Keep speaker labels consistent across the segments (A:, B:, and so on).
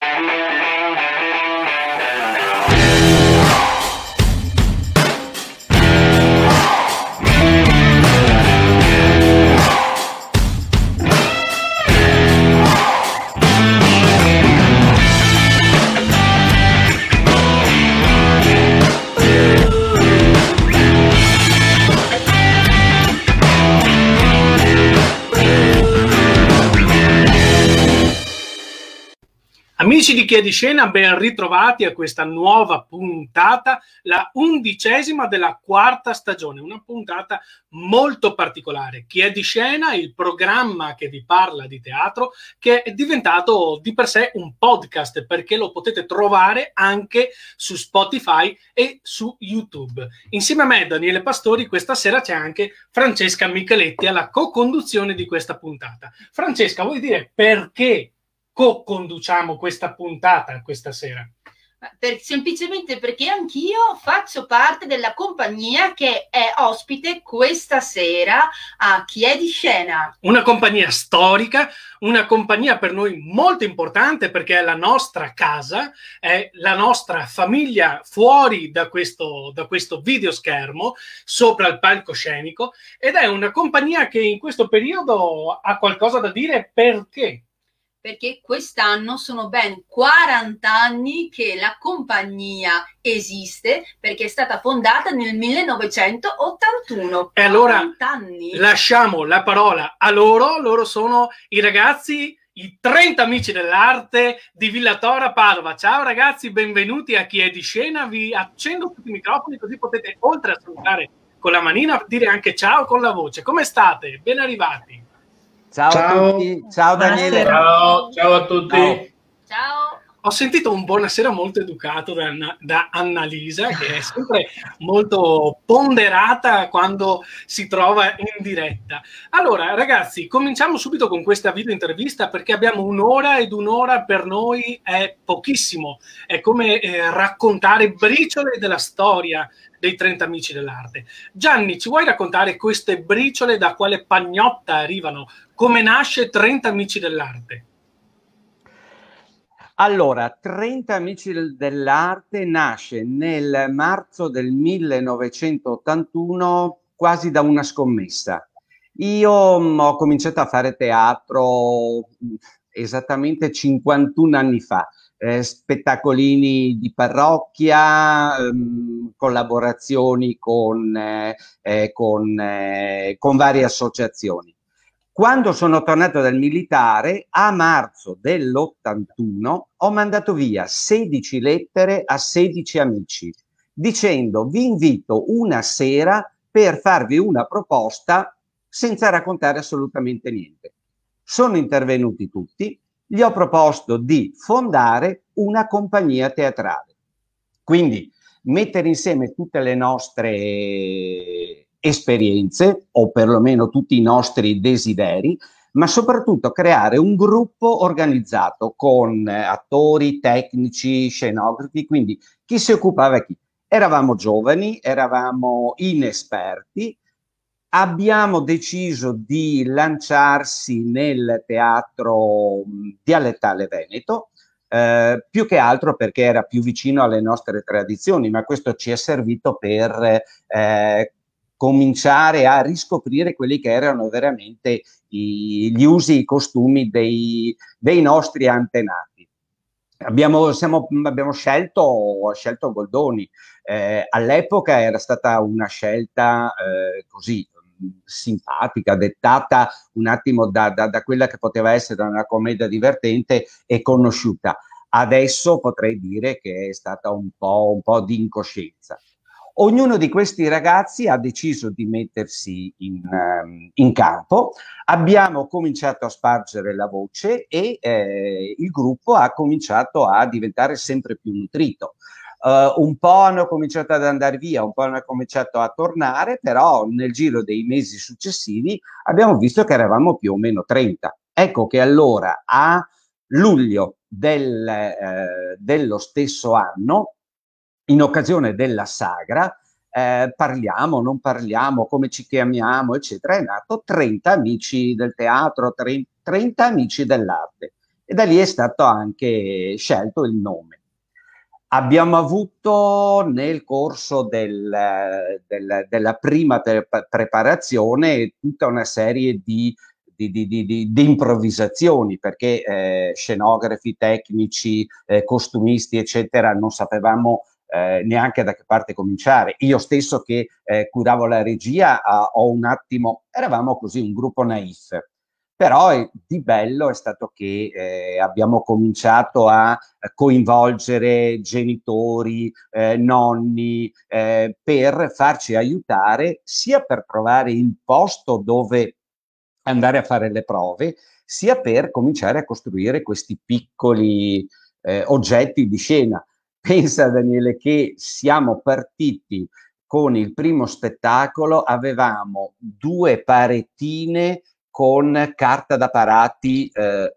A: Yeah. Amici di Chiedi Scena, ben ritrovati a questa nuova puntata, la undicesima della quarta stagione, una puntata molto particolare. Chiedi Scena, il programma che vi parla di teatro, che è diventato di per sé un podcast perché lo potete trovare anche su Spotify e su YouTube. Insieme a me, Daniele Pastori, questa sera c'è anche Francesca Micheletti alla co-conduzione di questa puntata. Francesca, vuoi dire perché co-conduciamo questa puntata questa sera?
B: Per, semplicemente perché anch'io faccio parte della compagnia che è ospite questa sera a Chi è di scena.
A: Una compagnia storica, una compagnia per noi molto importante perché è la nostra casa, è la nostra famiglia fuori da questo, da questo videoschermo, sopra il palcoscenico ed è una compagnia che in questo periodo ha qualcosa da dire perché
B: perché quest'anno sono ben 40 anni che la compagnia esiste perché è stata fondata nel 1981.
A: E allora lasciamo la parola a loro, loro sono i ragazzi i 30 amici dell'arte di Villatora Padova. Ciao ragazzi, benvenuti a chi è di scena. Vi accendo tutti i microfoni così potete, oltre a salutare con la manina, dire anche ciao con la voce. Come state? Ben arrivati.
C: Ciao, ciao. a tutti, ciao Daniele.
D: Ciao, ciao a tutti. Ciao.
B: ciao.
A: Ho sentito un buonasera molto educato da, da Annalisa, che è sempre molto ponderata quando si trova in diretta. Allora, ragazzi, cominciamo subito con questa video intervista perché abbiamo un'ora ed un'ora per noi è pochissimo. È come eh, raccontare briciole della storia dei 30 amici dell'arte. Gianni, ci vuoi raccontare queste briciole da quale pagnotta arrivano? Come nasce 30 amici dell'arte?
C: Allora, 30 Amici dell'Arte nasce nel marzo del 1981 quasi da una scommessa. Io mh, mm, ho cominciato a fare teatro mh, mm, esattamente 51 anni fa, eh, spettacolini di parrocchia, ehm, collaborazioni con, eh, eh con, eh, con varie associazioni. Quando sono tornato dal militare, a marzo dell'81, ho mandato via 16 lettere a 16 amici, dicendo vi invito una sera per farvi una proposta senza raccontare assolutamente niente. Sono intervenuti tutti, gli ho proposto di fondare una compagnia teatrale. Quindi mettere insieme tutte le nostre esperienze o perlomeno tutti i nostri desideri, ma soprattutto creare un gruppo organizzato con eh, attori, tecnici, scenografi, quindi chi si occupava chi. Eravamo giovani, eravamo inesperti, abbiamo deciso di lanciarsi nel teatro dialettale veneto, eh, più che altro perché era più vicino alle nostre tradizioni, ma questo ci è servito per eh, cominciare a riscoprire quelli che erano veramente i, gli usi, i costumi dei, dei nostri antenati. Abbiamo, siamo, abbiamo scelto, scelto Goldoni. Eh, all'epoca era stata una scelta eh, così simpatica, dettata un attimo da, da, da, quella che poteva essere una commedia divertente e conosciuta. Adesso potrei dire che è stata un po', un po di incoscienza. Ognuno di questi ragazzi ha deciso di mettersi in, um, in campo, abbiamo cominciato a spargere la voce e eh, il gruppo ha cominciato a diventare sempre più nutrito. Uh, un po' hanno cominciato ad andare via, un po' hanno cominciato a tornare, però nel giro dei mesi successivi abbiamo visto che eravamo più o meno 30. Ecco che allora a luglio del, eh, dello stesso anno in occasione della sagra, eh, parliamo, non parliamo, come ci chiamiamo, eccetera, è nato 30 amici del teatro, 30 amici dell'arte. e da lì è stato anche scelto il nome. Abbiamo avuto nel corso del, del, della prima pre- preparazione tutta una serie di, di, di, di improvvisazioni perché eh, scenografi, tecnici, eh, costumisti, eccetera, non sapevamo eh, neanche da che parte cominciare. Io stesso che eh, curavo la regia ah, ho un attimo, eravamo così un gruppo naif però eh, di bello è stato che eh, abbiamo cominciato a coinvolgere genitori, eh, nonni, eh, per farci aiutare sia per provare il posto dove andare a fare le prove, sia per cominciare a costruire questi piccoli oggetti di scena. Pensa Daniele che siamo partiti con il primo spettacolo, avevamo due paretine con carta da parati, eh,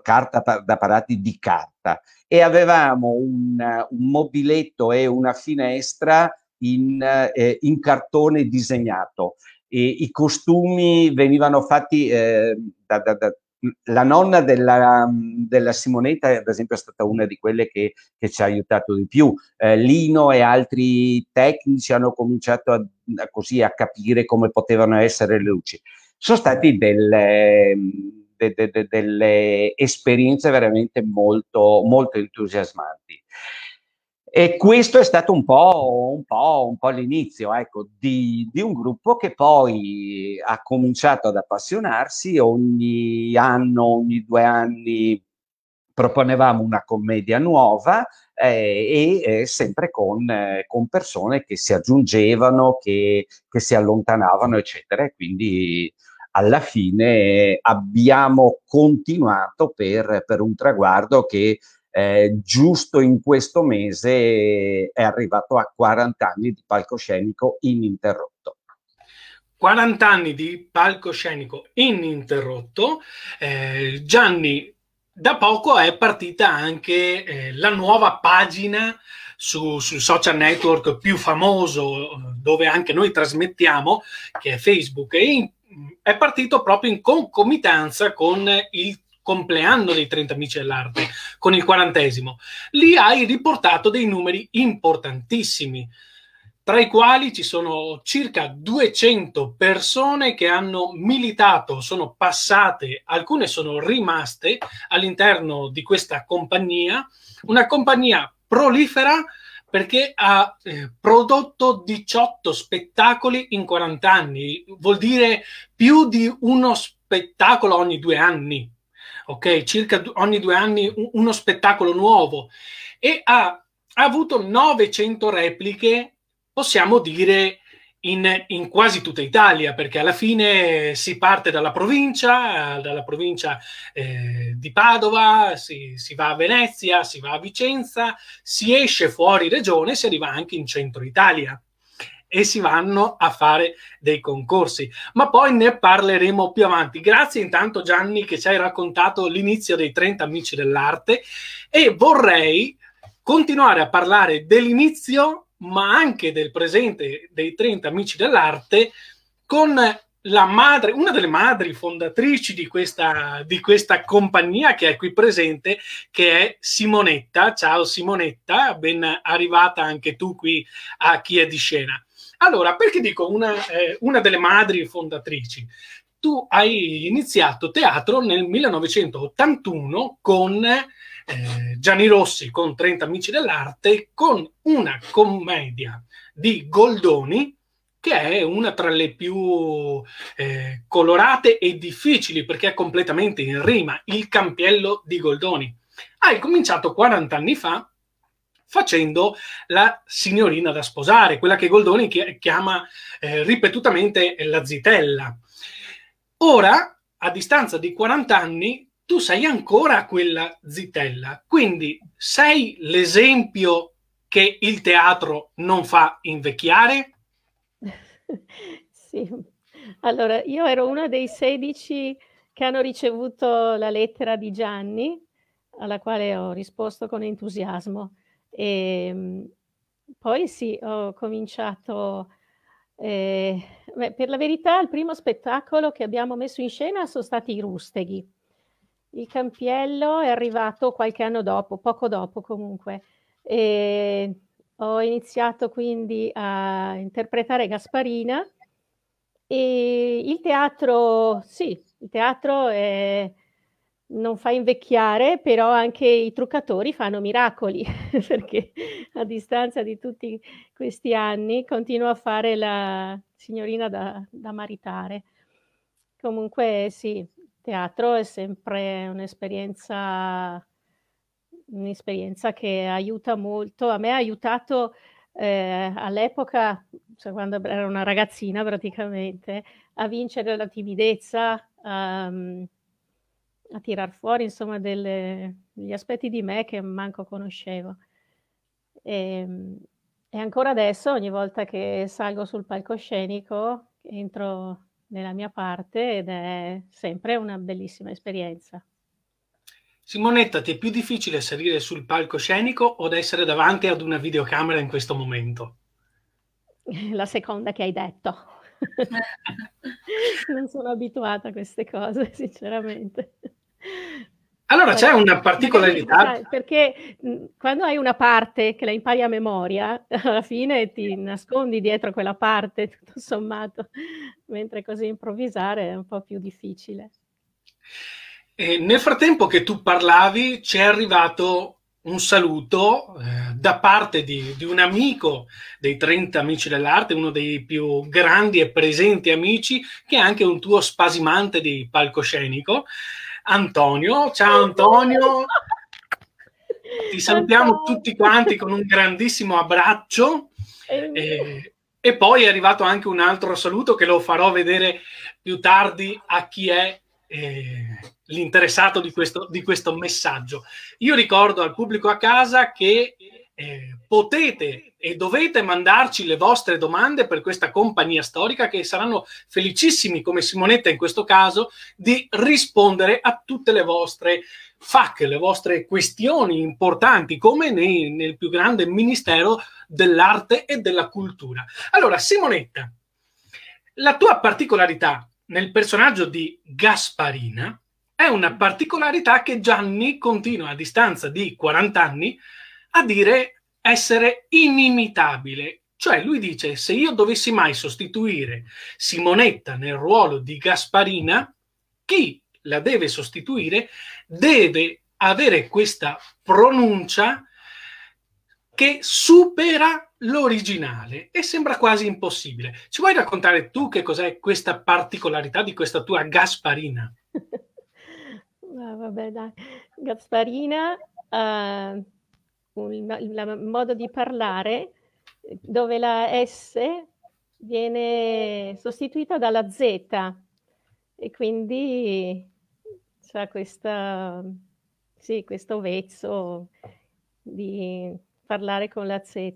C: carta da parati di carta e avevamo un, un mobiletto e una finestra in, eh, in cartone disegnato. E I costumi venivano fatti eh, da, da, la nonna della, della, Simonetta, ad esempio, è stata una di quelle che, che ci ha aiutato di più. Eh, Lino e altri tecnici hanno cominciato a, a, così a capire come potevano essere le luci sono state delle, de, de, de, delle esperienze veramente molto, molto entusiasmanti. E questo è stato un po', un po', un po l'inizio ecco, di, di, un gruppo che poi ha cominciato ad appassionarsi ogni anno, ogni due anni proponevamo una commedia nuova eh, e eh, sempre con, eh, con, persone che si aggiungevano, che, che si allontanavano, eccetera. E quindi alla fine abbiamo continuato per, per un traguardo che eh, giusto in questo mese è arrivato a 40 anni di palcoscenico ininterrotto.
A: 40 anni di palcoscenico ininterrotto. Eh, Gianni, da poco è partita anche eh, la nuova pagina su, sul social network più famoso dove anche noi trasmettiamo, che è Facebook, e in è partito proprio in concomitanza con il compleanno dei 30 amici dell'arte, con il quarantesimo. Lì hai riportato dei numeri importantissimi, tra i quali ci sono circa 200 persone che hanno militato, sono passate, alcune sono rimaste all'interno di questa compagnia, una compagnia prolifera perché ha eh, prodotto 18 spettacoli in 40 anni, vuol dire più di uno spettacolo ogni due anni, ok? Circa ogni due anni uno spettacolo nuovo e ha, ha avuto 900 repliche, possiamo dire in, in, quasi tutta Italia, perché alla fine si parte dalla provincia, dalla provincia eh, di Padova, si, si, va a Venezia, si va a Vicenza, si esce fuori regione, si arriva anche in centro Italia e si vanno a fare dei concorsi. Ma poi ne parleremo più avanti. Grazie intanto Gianni che ci hai raccontato l'inizio dei 30 amici dell'arte e vorrei continuare a parlare dell'inizio ma anche del presente dei 30 amici dell'arte con la madre, una delle madri fondatrici di questa, di questa compagnia che è qui presente, che è Simonetta. Ciao Simonetta, ben arrivata anche tu qui a Chi è di scena. Allora, perché dico una, eh, una delle madri fondatrici? Tu hai iniziato teatro nel 1981 con eh, Gianni Rossi con 30 amici dell'arte con una commedia di Goldoni che è una tra le più eh, colorate e difficili perché è completamente in rima, Il campiello di Goldoni. Hai cominciato 40 anni fa facendo la signorina da sposare, quella che Goldoni chiama eh, ripetutamente la zitella. Ora, a distanza di 40 anni, tu sei ancora quella zitella, quindi sei l'esempio che il teatro non fa invecchiare?
E: sì, allora io ero una dei 16 che hanno ricevuto la lettera di Gianni, alla quale ho risposto con entusiasmo. E ehm, poi sì, ho cominciato... Eh, beh, per la verità, il primo spettacolo che abbiamo messo in scena sono stati i rusteghi il campiello è arrivato qualche anno dopo, poco dopo comunque. E ho iniziato quindi a interpretare Gasparina e il teatro, sì, il teatro è, non fa invecchiare, però anche i truccatori fanno miracoli, perché a distanza di tutti questi anni continuo a fare la signorina da, da maritare. Comunque sì, teatro è sempre un'esperienza, un'esperienza che aiuta molto. A me ha aiutato eh, all'epoca, cioè quando ero una ragazzina praticamente, a vincere la timidezza, um, a tirar fuori insomma delle, degli aspetti di me che manco conoscevo. E, ehm, e ancora adesso, ogni volta che salgo sul palcoscenico, entro nella mia parte ed è sempre una bellissima esperienza.
A: Simonetta, ti è più difficile salire sul palcoscenico o ad essere davanti ad una videocamera in questo momento?
E: La seconda che hai detto. non sono abituata a queste cose, sinceramente.
A: Allora c'è una particolarità.
E: Perché quando hai una parte che la impari a memoria, alla fine ti nascondi dietro quella parte, tutto sommato, mentre così improvvisare è un po' più difficile.
A: E nel frattempo che tu parlavi, c'è arrivato un saluto eh, da parte di, di, un amico dei 30 Amici dell'Arte, uno dei più grandi e presenti amici, che è anche un tuo spasimante di palcoscenico. Antonio. Ciao Antonio. Ti salutiamo tutti quanti con un grandissimo abbraccio. E, e, poi è arrivato anche un altro saluto che lo farò vedere più tardi a chi è eh, l'interessato di questo, di questo messaggio. Io ricordo al pubblico a casa che eh, potete e dovete mandarci le vostre domande per questa compagnia storica che saranno felicissimi, come Simonetta in questo caso, di rispondere a tutte le vostre FAC, le vostre questioni importanti, come nei, nel più grande ministero dell'arte e della cultura. Allora, Simonetta, la tua particolarità nel personaggio di Gasparina è una particolarità che Gianni continua a distanza di 40 anni a dire essere inimitabile. Cioè lui dice, se io dovessi mai sostituire Simonetta nel ruolo di Gasparina, chi la deve sostituire deve avere questa pronuncia che supera l'originale e sembra quasi impossibile. Ci vuoi raccontare tu che cos'è questa particolarità di questa tua Gasparina?
E: ah, vabbè, dai. Gasparina uh, il modo di parlare dove la S viene sostituita dalla Z e quindi c'è questa, sì, questo vezzo di parlare con la Z.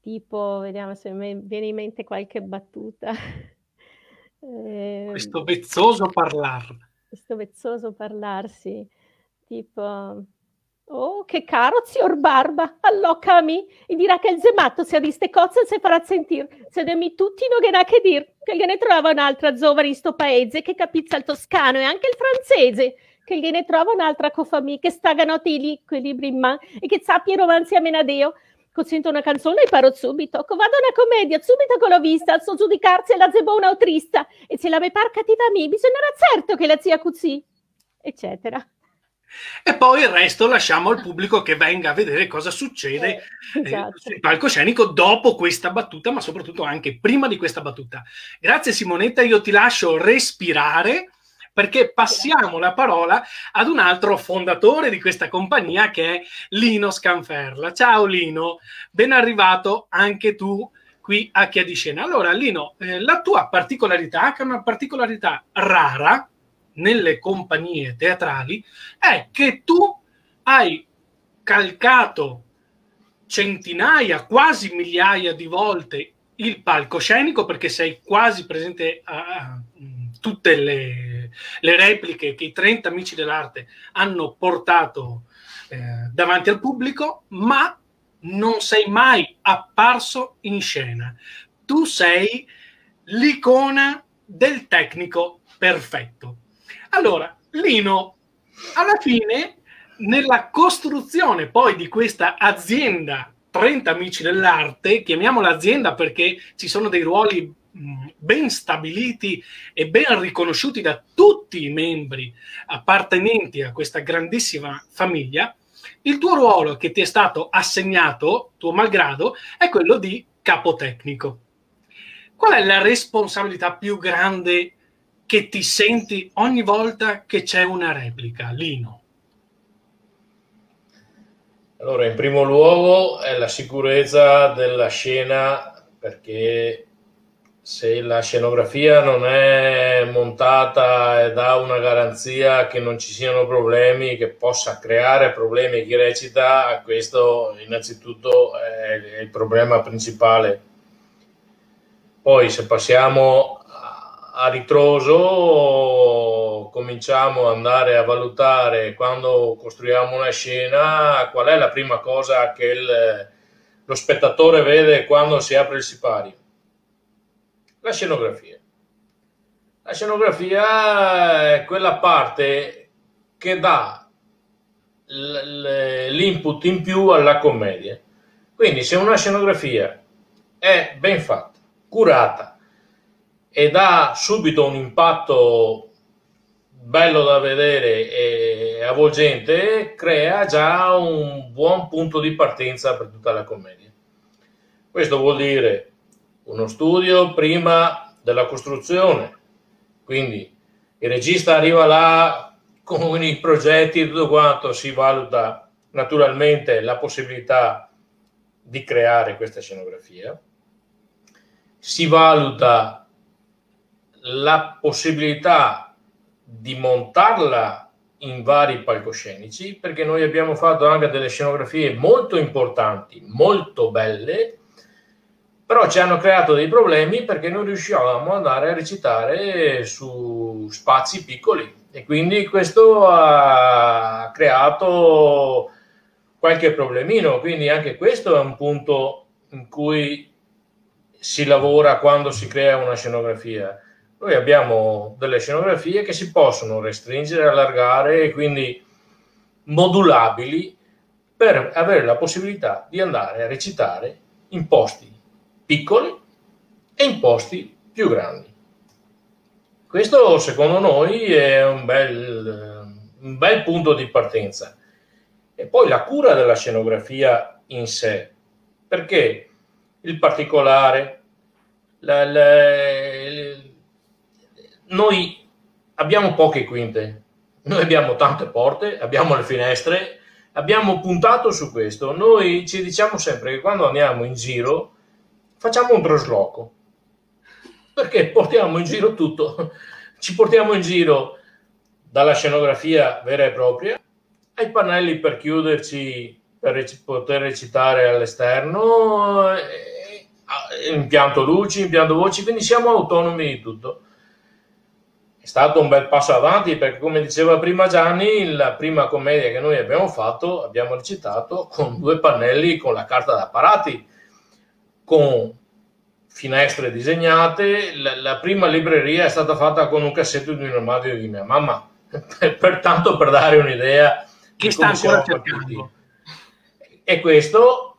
E: Tipo, vediamo se mi viene in mente qualche battuta.
A: eh, questo vezzoso parlar.
E: Questo vezzoso parlarsi, tipo Oh, che caro, zior Barba, allocami e dirà che il zematto sia di ste cozze se farà sentire. Se demi tutti non ghena che dir, che gliene trova un'altra zovara in sto paese che capizza il toscano e anche il francese, che gliene trova un'altra cofamì che sta ganoti lì, quei libri in mano e che sappia i romanzi a menadeo. Consento una canzone e paro subito. Co vado una commedia, subito che l'ho vista, so giudicarsi la zebona o trista. E se la me par cattiva me, bisognerà certo che la zia cuzì, eccetera.
A: E poi il resto lasciamo al pubblico che venga a vedere cosa succede eh, esatto. eh, sul palcoscenico dopo questa battuta, ma soprattutto anche prima di questa battuta. Grazie Simonetta, io ti lascio respirare perché passiamo la parola ad un altro fondatore di questa compagnia che è Lino Scanferla. Ciao Lino, ben arrivato anche tu qui a Chiadiscena. Allora Lino, eh, la tua particolarità, che è una particolarità rara, nelle compagnie teatrali è che tu hai calcato centinaia, quasi migliaia di volte il palcoscenico perché sei quasi presente a tutte le, le repliche che i 30 amici dell'arte hanno portato eh, davanti al pubblico, ma non sei mai apparso in scena. Tu sei l'icona del tecnico perfetto. Allora, Lino, alla fine, nella costruzione poi di questa azienda 30 amici dell'arte, chiamiamola azienda perché ci sono dei ruoli ben stabiliti e ben riconosciuti da tutti i membri appartenenti a questa grandissima famiglia, il tuo ruolo che ti è stato assegnato, tuo malgrado, è quello di capotecnico. Qual è la responsabilità più grande che ti senti ogni volta che c'è una replica, Lino?
D: Allora, in primo luogo è la sicurezza della scena perché se la scenografia non è montata e dà una garanzia che non ci siano problemi, che possa creare problemi chi recita, questo innanzitutto è il problema principale. Poi se passiamo a ritroso cominciamo ad andare a valutare quando costruiamo una scena qual è la prima cosa che il, lo spettatore vede quando si apre il sipario la scenografia. La scenografia è quella parte che dà l'input in più alla commedia. Quindi se una scenografia è ben fatta, curata e dà subito un impatto bello da vedere e avvolgente, crea già un buon punto di partenza per tutta la commedia. Questo vuol dire uno studio prima della costruzione, quindi il regista arriva là con i progetti e tutto quanto, si valuta naturalmente la possibilità di creare questa scenografia, si valuta la possibilità di montarla in vari palcoscenici, perché noi abbiamo fatto anche delle scenografie molto importanti, molto belle, però ci hanno creato dei problemi perché non riuscivamo ad andare a recitare su spazi piccoli e quindi questo ha creato qualche problemino, quindi anche questo è un punto in cui si lavora quando si crea una scenografia. Noi abbiamo delle scenografie che si possono restringere, allargare e quindi modulabili per avere la possibilità di andare a recitare in posti piccoli e in posti più grandi. Questo secondo noi è un bel, un bel punto di partenza. E poi la cura della scenografia in sé, perché il particolare, la, la, noi abbiamo poche quinte, noi abbiamo tante porte, abbiamo le finestre, abbiamo puntato su questo. Noi ci diciamo sempre che quando andiamo in giro facciamo un trasloco perché portiamo in giro tutto, ci portiamo in giro dalla scenografia vera e propria ai pannelli per chiuderci, per poter recitare all'esterno, impianto luci, impianto voci, quindi siamo autonomi di tutto. È stato un bel passo avanti perché, come diceva prima Gianni, la prima commedia che noi abbiamo fatto, abbiamo recitato con due pannelli con la carta da apparati con finestre disegnate. La, la, prima libreria è stata fatta con un cassetto di un armadio di mia mamma, pertanto per dare un'idea
A: che sta ancora cercando.
D: E questo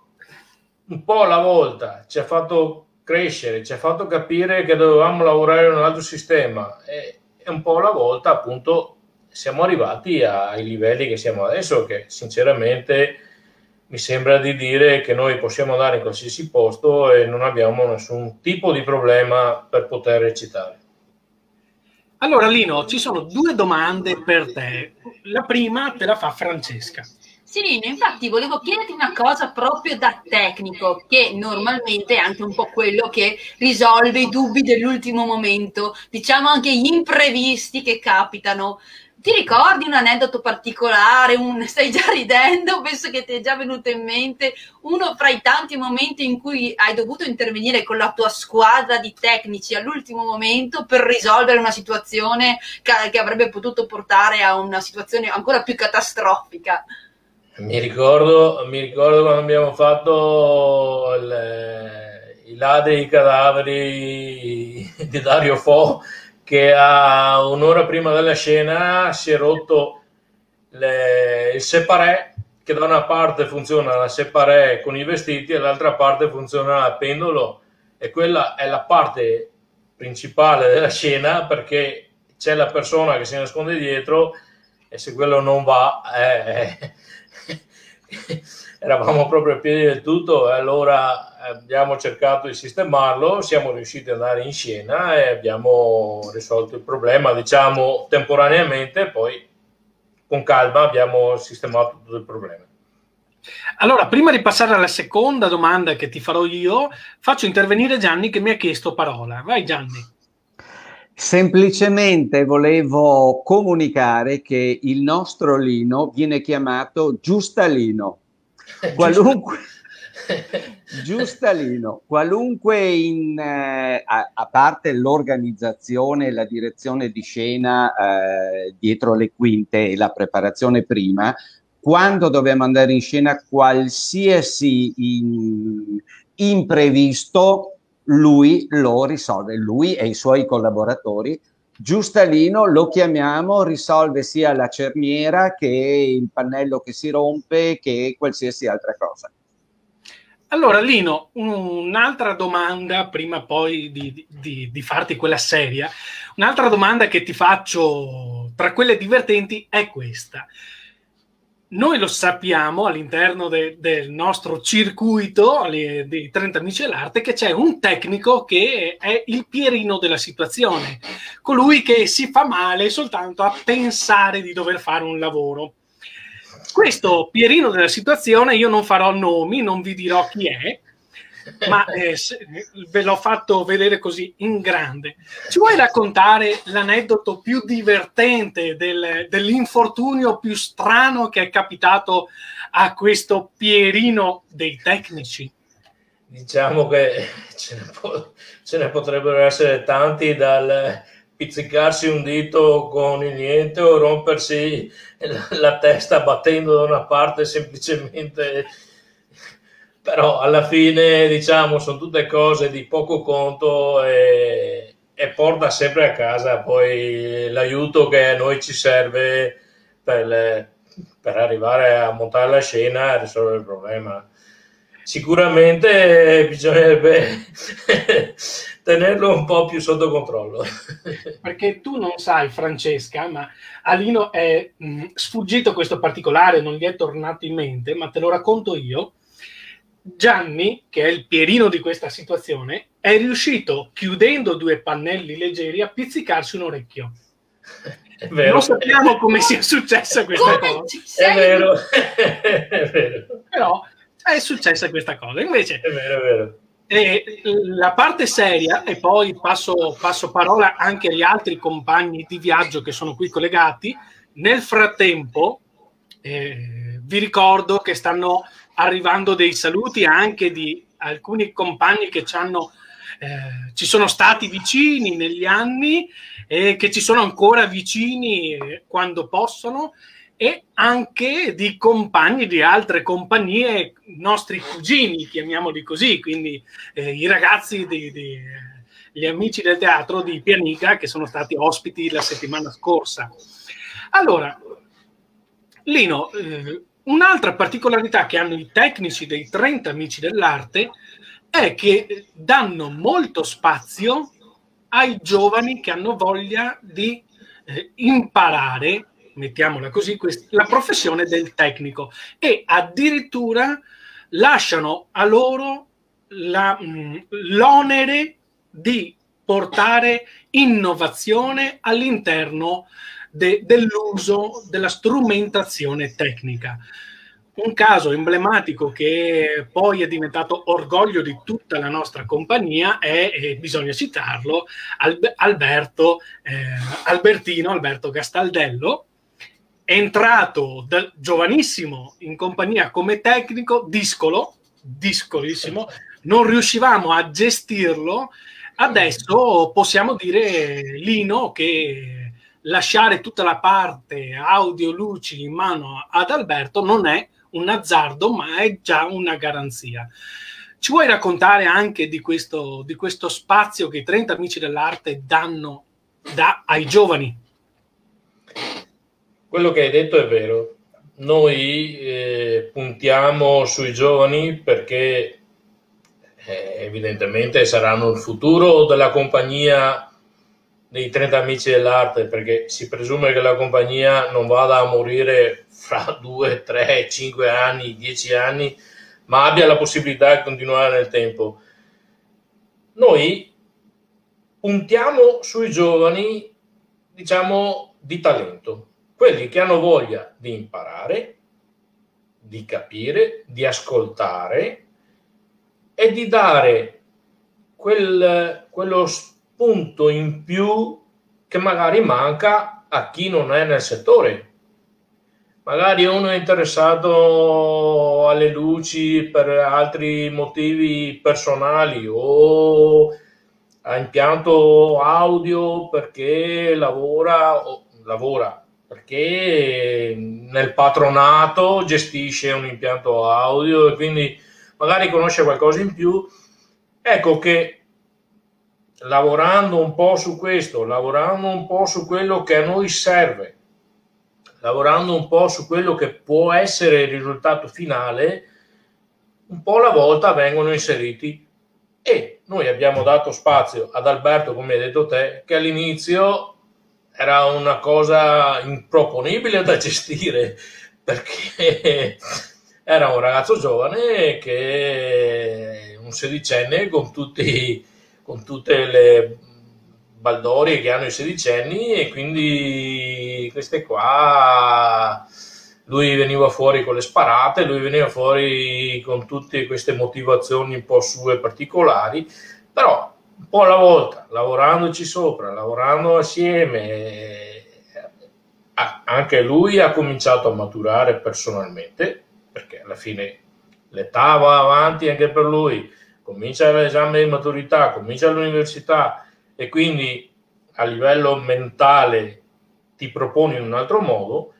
D: un po' alla volta ci ha fatto crescere, ci ha fatto capire che dovevamo lavorare in un altro sistema e, e un po' alla volta appunto siamo arrivati ai livelli che siamo adesso che sinceramente mi sembra di dire che noi possiamo andare in qualsiasi posto e non abbiamo nessun tipo di problema per poter recitare.
A: Allora Lino, ci sono due domande per te. La prima te la fa Francesca.
B: Sì, infatti volevo chiederti una cosa proprio da tecnico, che normalmente è anche un po' quello che risolve i dubbi dell'ultimo momento, diciamo anche gli imprevisti che capitano. Ti ricordi un aneddoto particolare? Un, stai già ridendo? Penso che ti è già venuto in mente uno fra i tanti momenti in cui hai dovuto intervenire con la tua squadra di tecnici all'ultimo momento per risolvere una situazione che, che avrebbe potuto portare a una situazione ancora più catastrofica.
D: Mi ricordo, mi ricordo quando abbiamo fatto il, i ladri i cadaveri di Dario Fo che a un'ora prima della scena si è rotto le, il separé che da una parte funziona la separé con i vestiti e dall'altra parte funziona il pendolo. E quella è la parte principale della scena perché c'è la persona che si nasconde dietro e se quello non va eh, eravamo proprio a piedi del tutto e allora abbiamo cercato di sistemarlo, siamo riusciti ad andare in scena e abbiamo risolto il problema, diciamo temporaneamente, poi con calma abbiamo sistemato tutto il problema.
A: Allora, prima di passare alla seconda domanda che ti farò io, faccio intervenire Gianni che mi ha chiesto parola. Vai Gianni.
C: Semplicemente volevo comunicare che il nostro Lino viene chiamato Giustalino. Qualunque, Giustalino, qualunque in, eh, a, a, parte l'organizzazione e la direzione di scena eh, dietro le quinte e la preparazione prima, quando dobbiamo andare in scena qualsiasi in, imprevisto, lui lo risolve, lui e i suoi collaboratori. Giustalino lo chiamiamo, risolve sia la cerniera che il pannello che si rompe che qualsiasi altra cosa.
A: Allora, Lino, un'altra domanda, prima poi di, di, di, farti quella seria, un'altra domanda che ti faccio tra quelle divertenti è questa. Noi lo sappiamo all'interno de, del nostro circuito le, dei 30 amici dell'arte che c'è un tecnico che è il pierino della situazione, colui che si fa male soltanto a pensare di dover fare un lavoro. Questo Pierino della situazione, io non farò nomi, non vi dirò chi è, ma eh, ve l'ho fatto vedere così in grande. Ci vuoi raccontare l'aneddoto più divertente del, dell'infortunio più strano che è capitato a questo Pierino dei tecnici?
D: Diciamo che ce ne, po- ce ne potrebbero essere tanti dal pizzicarsi un dito con il niente o rompersi la testa battendo da una parte semplicemente però alla fine diciamo sono tutte cose di poco conto e, e porta sempre a casa poi l'aiuto che a noi ci serve per, le, per arrivare a montare la scena e risolvere il problema sicuramente bisognerebbe tenerlo un po' più sotto controllo.
A: Perché tu non sai, Francesca, ma a Lino è mh, mm, sfuggito questo particolare, non gli è tornato in mente, ma te lo racconto io. Gianni, che è il pierino di questa situazione, è riuscito, chiudendo due pannelli leggeri, a pizzicarsi un orecchio. Vero, non sappiamo come sia successa questa come cosa.
D: È vero, è vero.
A: Però è successa questa cosa. Invece,
D: è vero, è vero.
A: E la parte seria, e poi passo, passo, parola anche agli altri compagni di viaggio che sono qui collegati. Nel frattempo, eh, vi ricordo che stanno arrivando dei saluti anche di alcuni compagni che ci, hanno, eh, ci sono stati vicini negli anni e che ci sono ancora vicini eh, quando possono e anche di compagni di altre compagnie, nostri cugini, chiamiamoli così, quindi eh, i ragazzi, di, di, gli amici del teatro di Pianica che sono stati ospiti la settimana scorsa. Allora, Lino, eh, un'altra particolarità che hanno i tecnici dei 30 amici dell'arte è che danno molto spazio ai giovani che hanno voglia di eh, imparare mettiamola così, quest- la professione del tecnico. E addirittura lasciano a loro la, mh, mm, l'onere di portare innovazione all'interno de- dell'uso della strumentazione tecnica. Un caso emblematico che poi è diventato orgoglio di tutta la nostra compagnia è, e bisogna citarlo, Alberto, eh, Albertino, Alberto Gastaldello, è entrato da giovanissimo in compagnia come tecnico, discolo, discolissimo, non riuscivamo a gestirlo. Adesso possiamo dire, Lino, che lasciare tutta la parte audio luci in mano ad Alberto non è un azzardo, ma è già una garanzia. Ci vuoi raccontare anche di questo, di questo spazio che i 30 amici dell'arte danno dà ai giovani.
D: Quello che hai detto è vero. Noi eh, puntiamo sui giovani perché eh, evidentemente saranno il futuro della compagnia dei 30 amici dell'arte perché si presume che la compagnia non vada a morire fra 2, 3, 5 anni, 10 anni, ma abbia la possibilità di continuare nel tempo. Noi puntiamo sui giovani, diciamo, di talento, quelli che hanno voglia di imparare, di capire, di ascoltare e di dare quel, quello spunto in più che magari manca a chi non è nel settore. Magari uno è interessato alle luci per altri motivi personali o a impianto audio perché lavora, lavora perché nel patronato gestisce un impianto audio e quindi magari conosce qualcosa in più. Ecco che lavorando un po' su questo, lavorando un po' su quello che a noi serve, lavorando un po' su quello che può essere il risultato finale, un po' alla volta vengono inseriti. E noi abbiamo dato spazio ad Alberto, come hai detto te, che all'inizio era una cosa improponibile da gestire perché era un ragazzo giovane che un sedicenne con, tutti, con tutte le baldorie che hanno i sedicenni e quindi queste qua lui veniva fuori con le sparate, lui veniva fuori con tutte queste motivazioni un po' sue particolari, però un po' alla volta, lavorandoci sopra, lavorando assieme, anche lui ha cominciato a maturare personalmente, perché alla fine l'età va avanti anche per lui, comincia l'esame di maturità, comincia l'università e quindi a livello mentale ti proponi in un altro modo,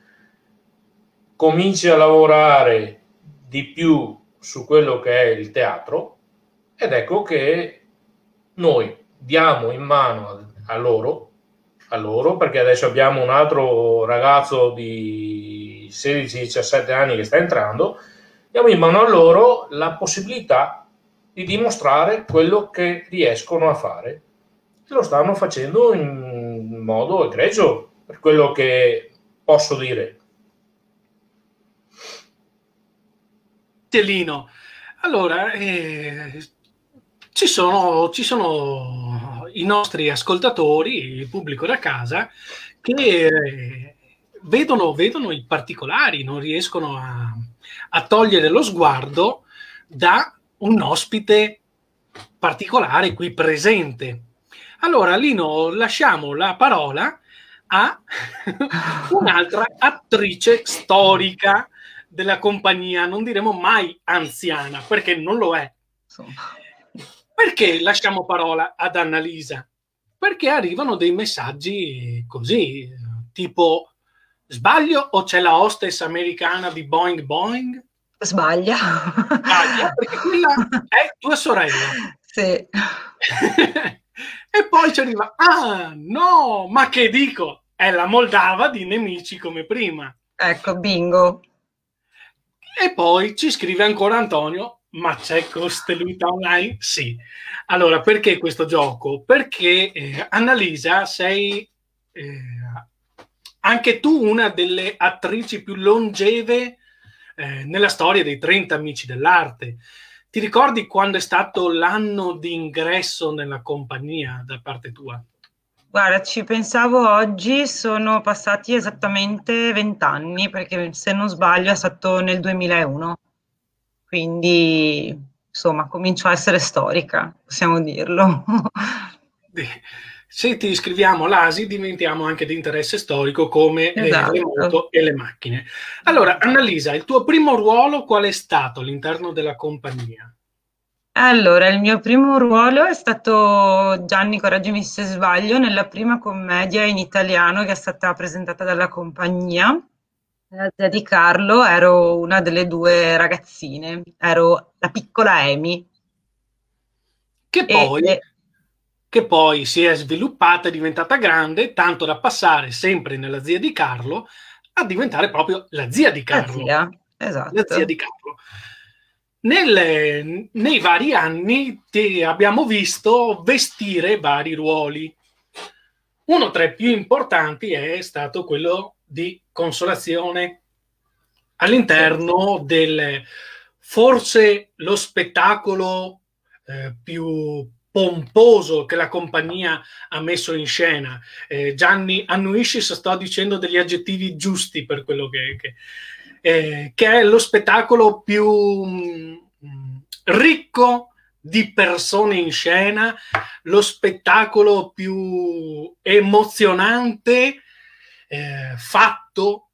D: cominci a lavorare di più su quello che è il teatro ed ecco che noi diamo in mano a loro, a loro perché adesso abbiamo un altro ragazzo di 16-17 anni che sta entrando, diamo in mano a loro la possibilità di dimostrare quello che riescono a fare. E lo stanno facendo in modo egregio, per quello che posso dire.
A: Lino. Allora, eh, ci, sono, ci sono i nostri ascoltatori, il pubblico da casa, che eh, vedono, vedono, i particolari, non riescono a, a togliere lo sguardo da un ospite particolare qui presente. Allora, Lino, lasciamo la parola a un'altra attrice storica della compagnia, non diremo mai anziana, perché non lo è. Perché lasciamo parola ad Annalisa? Perché arrivano dei messaggi così, tipo sbaglio o c'è la hostess americana di Boing Boing?
F: Sbaglia.
A: Sbaglia, perché quella è tua sorella.
F: Sì.
A: e poi ci arriva, ah no, ma che dico, è la Moldava di nemici come prima.
F: Ecco, bingo.
A: E poi ci scrive ancora Antonio, ma c'è Costelluita Online? Sì. Allora, perché questo gioco? Perché eh, Annalisa sei eh, anche tu una delle attrici più longeve eh, nella storia dei 30 amici dell'arte. Ti ricordi quando è stato l'anno di ingresso nella compagnia da parte tua?
F: Guarda, ci pensavo oggi, sono passati esattamente vent'anni, perché se non sbaglio è stato nel 2001, quindi insomma comincio a essere storica, possiamo dirlo.
A: Se ti iscriviamo all'ASI diventiamo anche di interesse storico come esatto. le moto e le macchine. Allora, Annalisa, il tuo primo ruolo qual è stato all'interno della compagnia?
F: Allora, il mio primo ruolo è stato Gianni Correggimi se sbaglio nella prima commedia in italiano che è stata presentata dalla compagnia. La zia di Carlo ero una delle due ragazzine, ero la piccola Amy.
A: Che poi, e, che poi si è sviluppata, è diventata grande, tanto da passare sempre nella zia di Carlo a diventare proprio la zia di Carlo.
F: La zia, esatto.
A: La zia di Carlo. Nelle, nei vari anni ti abbiamo visto vestire vari ruoli. Uno tra i più importanti è stato quello di consolazione all'interno del forse lo spettacolo eh, più pomposo che la compagnia ha messo in scena. Eh, Gianni annuisci se sto dicendo degli aggettivi giusti per quello che, che, eh, che è lo spettacolo più mh, mm, ricco di persone in scena, lo spettacolo più emozionante eh, fatto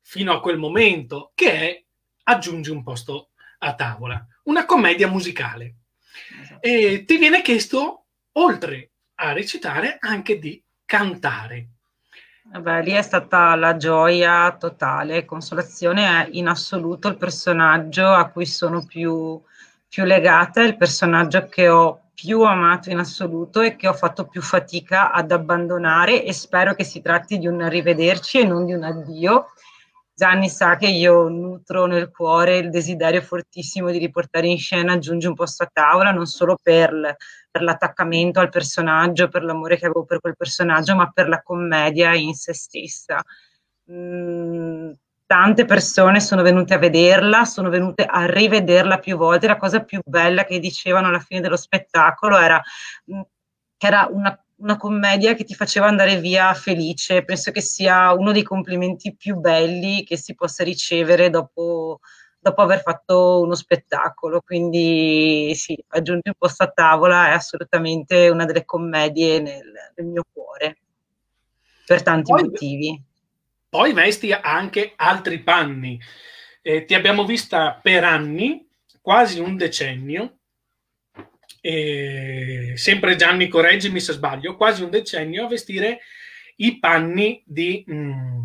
A: fino a quel momento, che è Aggiungi un posto a tavola, una commedia musicale. E ti viene chiesto, oltre a recitare, anche di cantare.
F: Vabbè, lì è stata la gioia totale. Consolazione è in assoluto il personaggio a cui sono più, più legata, il personaggio che ho più amato in assoluto e che ho fatto più fatica ad abbandonare e spero che si tratti di un arrivederci e non di un addio Gianni sa che io nutro nel cuore il desiderio fortissimo di riportare in scena Aggiungi un posto a tavola, non solo per, per l'attaccamento al personaggio, per l'amore che avevo per quel personaggio, ma per la commedia in se stessa. Mm, tante persone sono venute a vederla, sono venute a rivederla più volte. La cosa più bella che dicevano alla fine dello spettacolo era mm, che era una una commedia che ti faceva andare via felice. Penso che sia uno dei complimenti più belli che si possa ricevere dopo, dopo aver fatto uno spettacolo. Quindi sì, aggiungi un posto a tavola è assolutamente una delle commedie nel, nel mio cuore, per tanti poi, motivi.
A: Poi vesti anche altri panni. Eh, ti abbiamo vista per anni, quasi un decennio, eh, sempre Gianni correggimi se sbaglio, quasi un decennio a vestire i panni di mh, mm,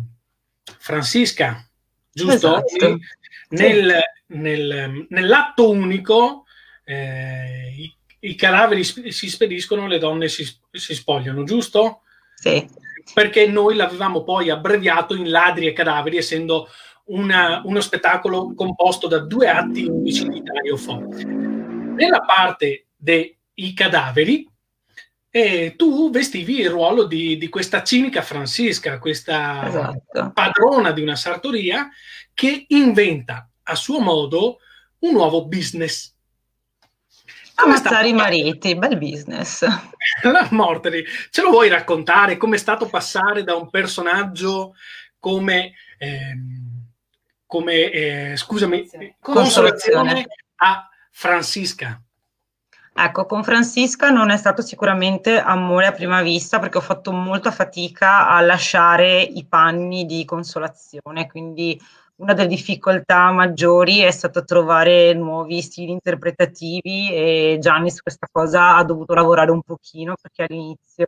A: Francisca, giusto?
F: Esatto.
A: Nel, nel, nell'atto unico eh, i, i, cadaveri si spediscono, le donne si, si spogliano, giusto?
F: Sì.
A: Perché noi l'avevamo poi abbreviato in ladri e cadaveri, essendo una, uno spettacolo composto da due atti unici di Dario Fo. Nella parte dei cadaveri e tu vestivi il ruolo di, di questa cinica Francisca, questa esatto. padrona di una sartoria che inventa a suo modo un nuovo business.
F: Ammazzare i mariti, bel business.
A: La morte, ce lo vuoi raccontare? Com'è stato passare da un personaggio come, eh, come eh, scusami, consolazione a Francisca?
F: Ecco, con Francisca non è stato sicuramente amore a prima vista perché ho fatto molta fatica a lasciare i panni di consolazione, quindi una delle difficoltà maggiori è stato trovare nuovi stili interpretativi e Gianni su questa cosa ha dovuto lavorare un pochino perché all'inizio,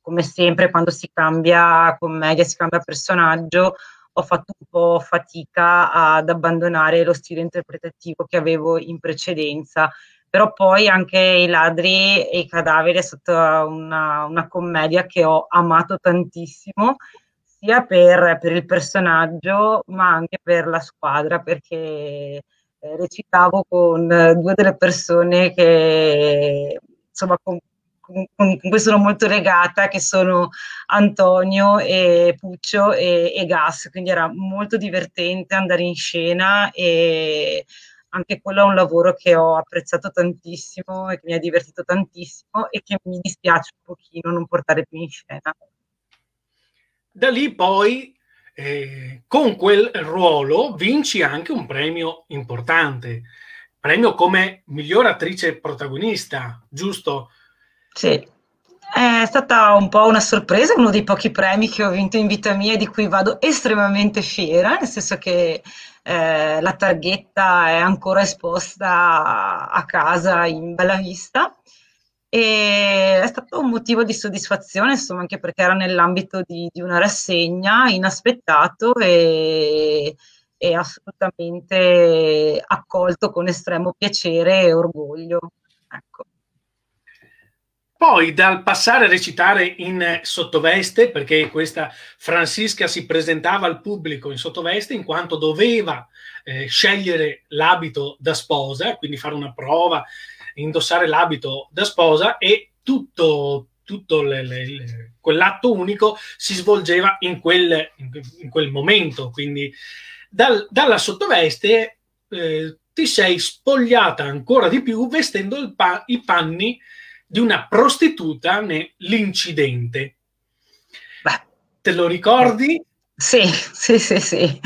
F: come sempre, quando si cambia commedia, si cambia personaggio, ho fatto un po' fatica ad abbandonare lo stile interpretativo che avevo in precedenza però poi anche I ladri e i cadaveri è stata una, una commedia che ho amato tantissimo, sia per, per, il personaggio ma anche per la squadra, perché eh, recitavo con due delle persone che insomma con, con, con, cui sono molto legata, che sono Antonio e Puccio e, e Gas, quindi era molto divertente andare in scena e anche quello è un lavoro che ho apprezzato tantissimo e che mi ha divertito tantissimo e che mi dispiace un pochino non portare più in scena.
A: Da lì poi, eh, con quel ruolo, vinci anche un premio importante, premio come miglior attrice protagonista, giusto?
F: Sì, è stata un po' una sorpresa, uno dei pochi premi che ho vinto in vita mia e di cui vado estremamente fiera, nel senso che eh, la targhetta è ancora esposta a casa in bella vista e è stato un motivo di soddisfazione, insomma, anche perché era nell'ambito di, di una rassegna inaspettato e, e assolutamente accolto con estremo piacere e orgoglio. Ecco.
A: Poi dal passare a recitare in sottoveste, perché questa Francisca si presentava al pubblico in sottoveste in quanto doveva eh, scegliere l'abito da sposa, quindi fare una prova, indossare l'abito da sposa e tutto, tutto le, le, quell'atto unico si svolgeva in quel, in quel momento. Quindi dal, dalla sottoveste eh, ti sei spogliata ancora di più vestendo pa- i panni di una prostituta nell'incidente. Beh. Te lo ricordi?
F: Sì, sì, sì, sì.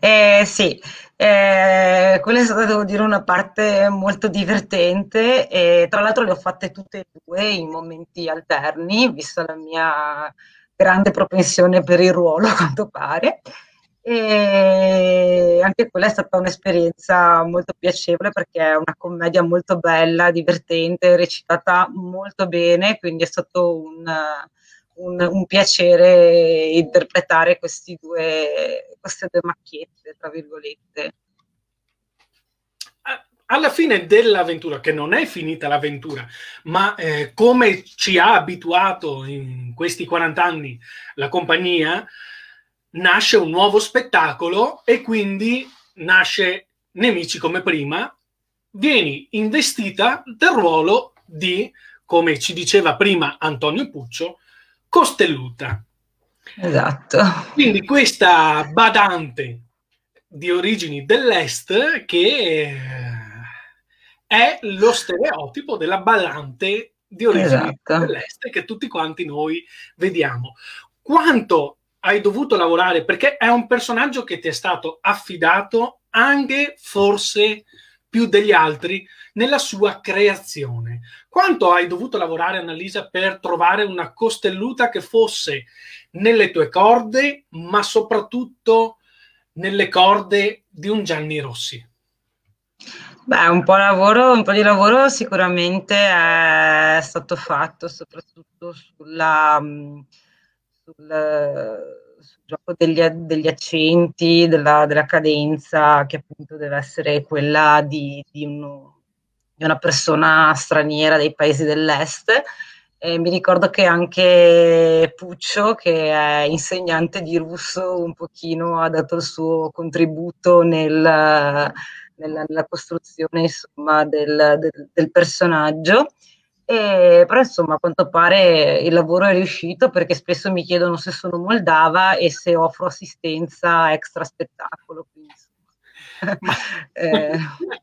F: Eh, sì. Eh, quella è stata, devo dire, una parte molto divertente e tra l'altro le ho fatte tutte e due in momenti alterni, vista la mia grande propensione per il ruolo, a quanto pare. E anche quella è stata un'esperienza molto piacevole perché è una commedia molto bella, divertente, recitata molto bene, quindi è stato un, un, un piacere interpretare due, queste due macchiette, tra virgolette.
A: Alla fine dell'avventura, che non è finita l'avventura, ma eh, come ci ha abituato in questi 40 anni la compagnia, nasce un nuovo spettacolo e quindi nasce Nemici come prima, vieni investita del ruolo di, come ci diceva prima Antonio Puccio, Costelluta.
F: Esatto.
A: Quindi questa badante di origini dell'Est che è lo stereotipo della ballante di origini esatto. dell'Est che tutti quanti noi vediamo. Quanto hai dovuto lavorare perché è un personaggio che ti è stato affidato anche forse più degli altri nella sua creazione. Quanto hai dovuto lavorare, Annalisa, per trovare una costelluta che fosse nelle tue corde, ma soprattutto nelle corde di un Gianni Rossi?
F: Beh, un po', lavoro, un po' di lavoro sicuramente è stato fatto, soprattutto sulla sul, sul gioco degli, degli accenti, della, della, cadenza, che appunto deve essere quella di, di, uno, di una persona straniera dei paesi dell'est. E mi ricordo che anche Puccio, che è insegnante di russo, un pochino ha dato il suo contributo nel, nella, nella, costruzione insomma, del, del, del personaggio. E, però insomma a quanto pare il lavoro è riuscito perché spesso mi chiedono se sono moldava e se offro assistenza extra spettacolo. Quindi,
A: eh.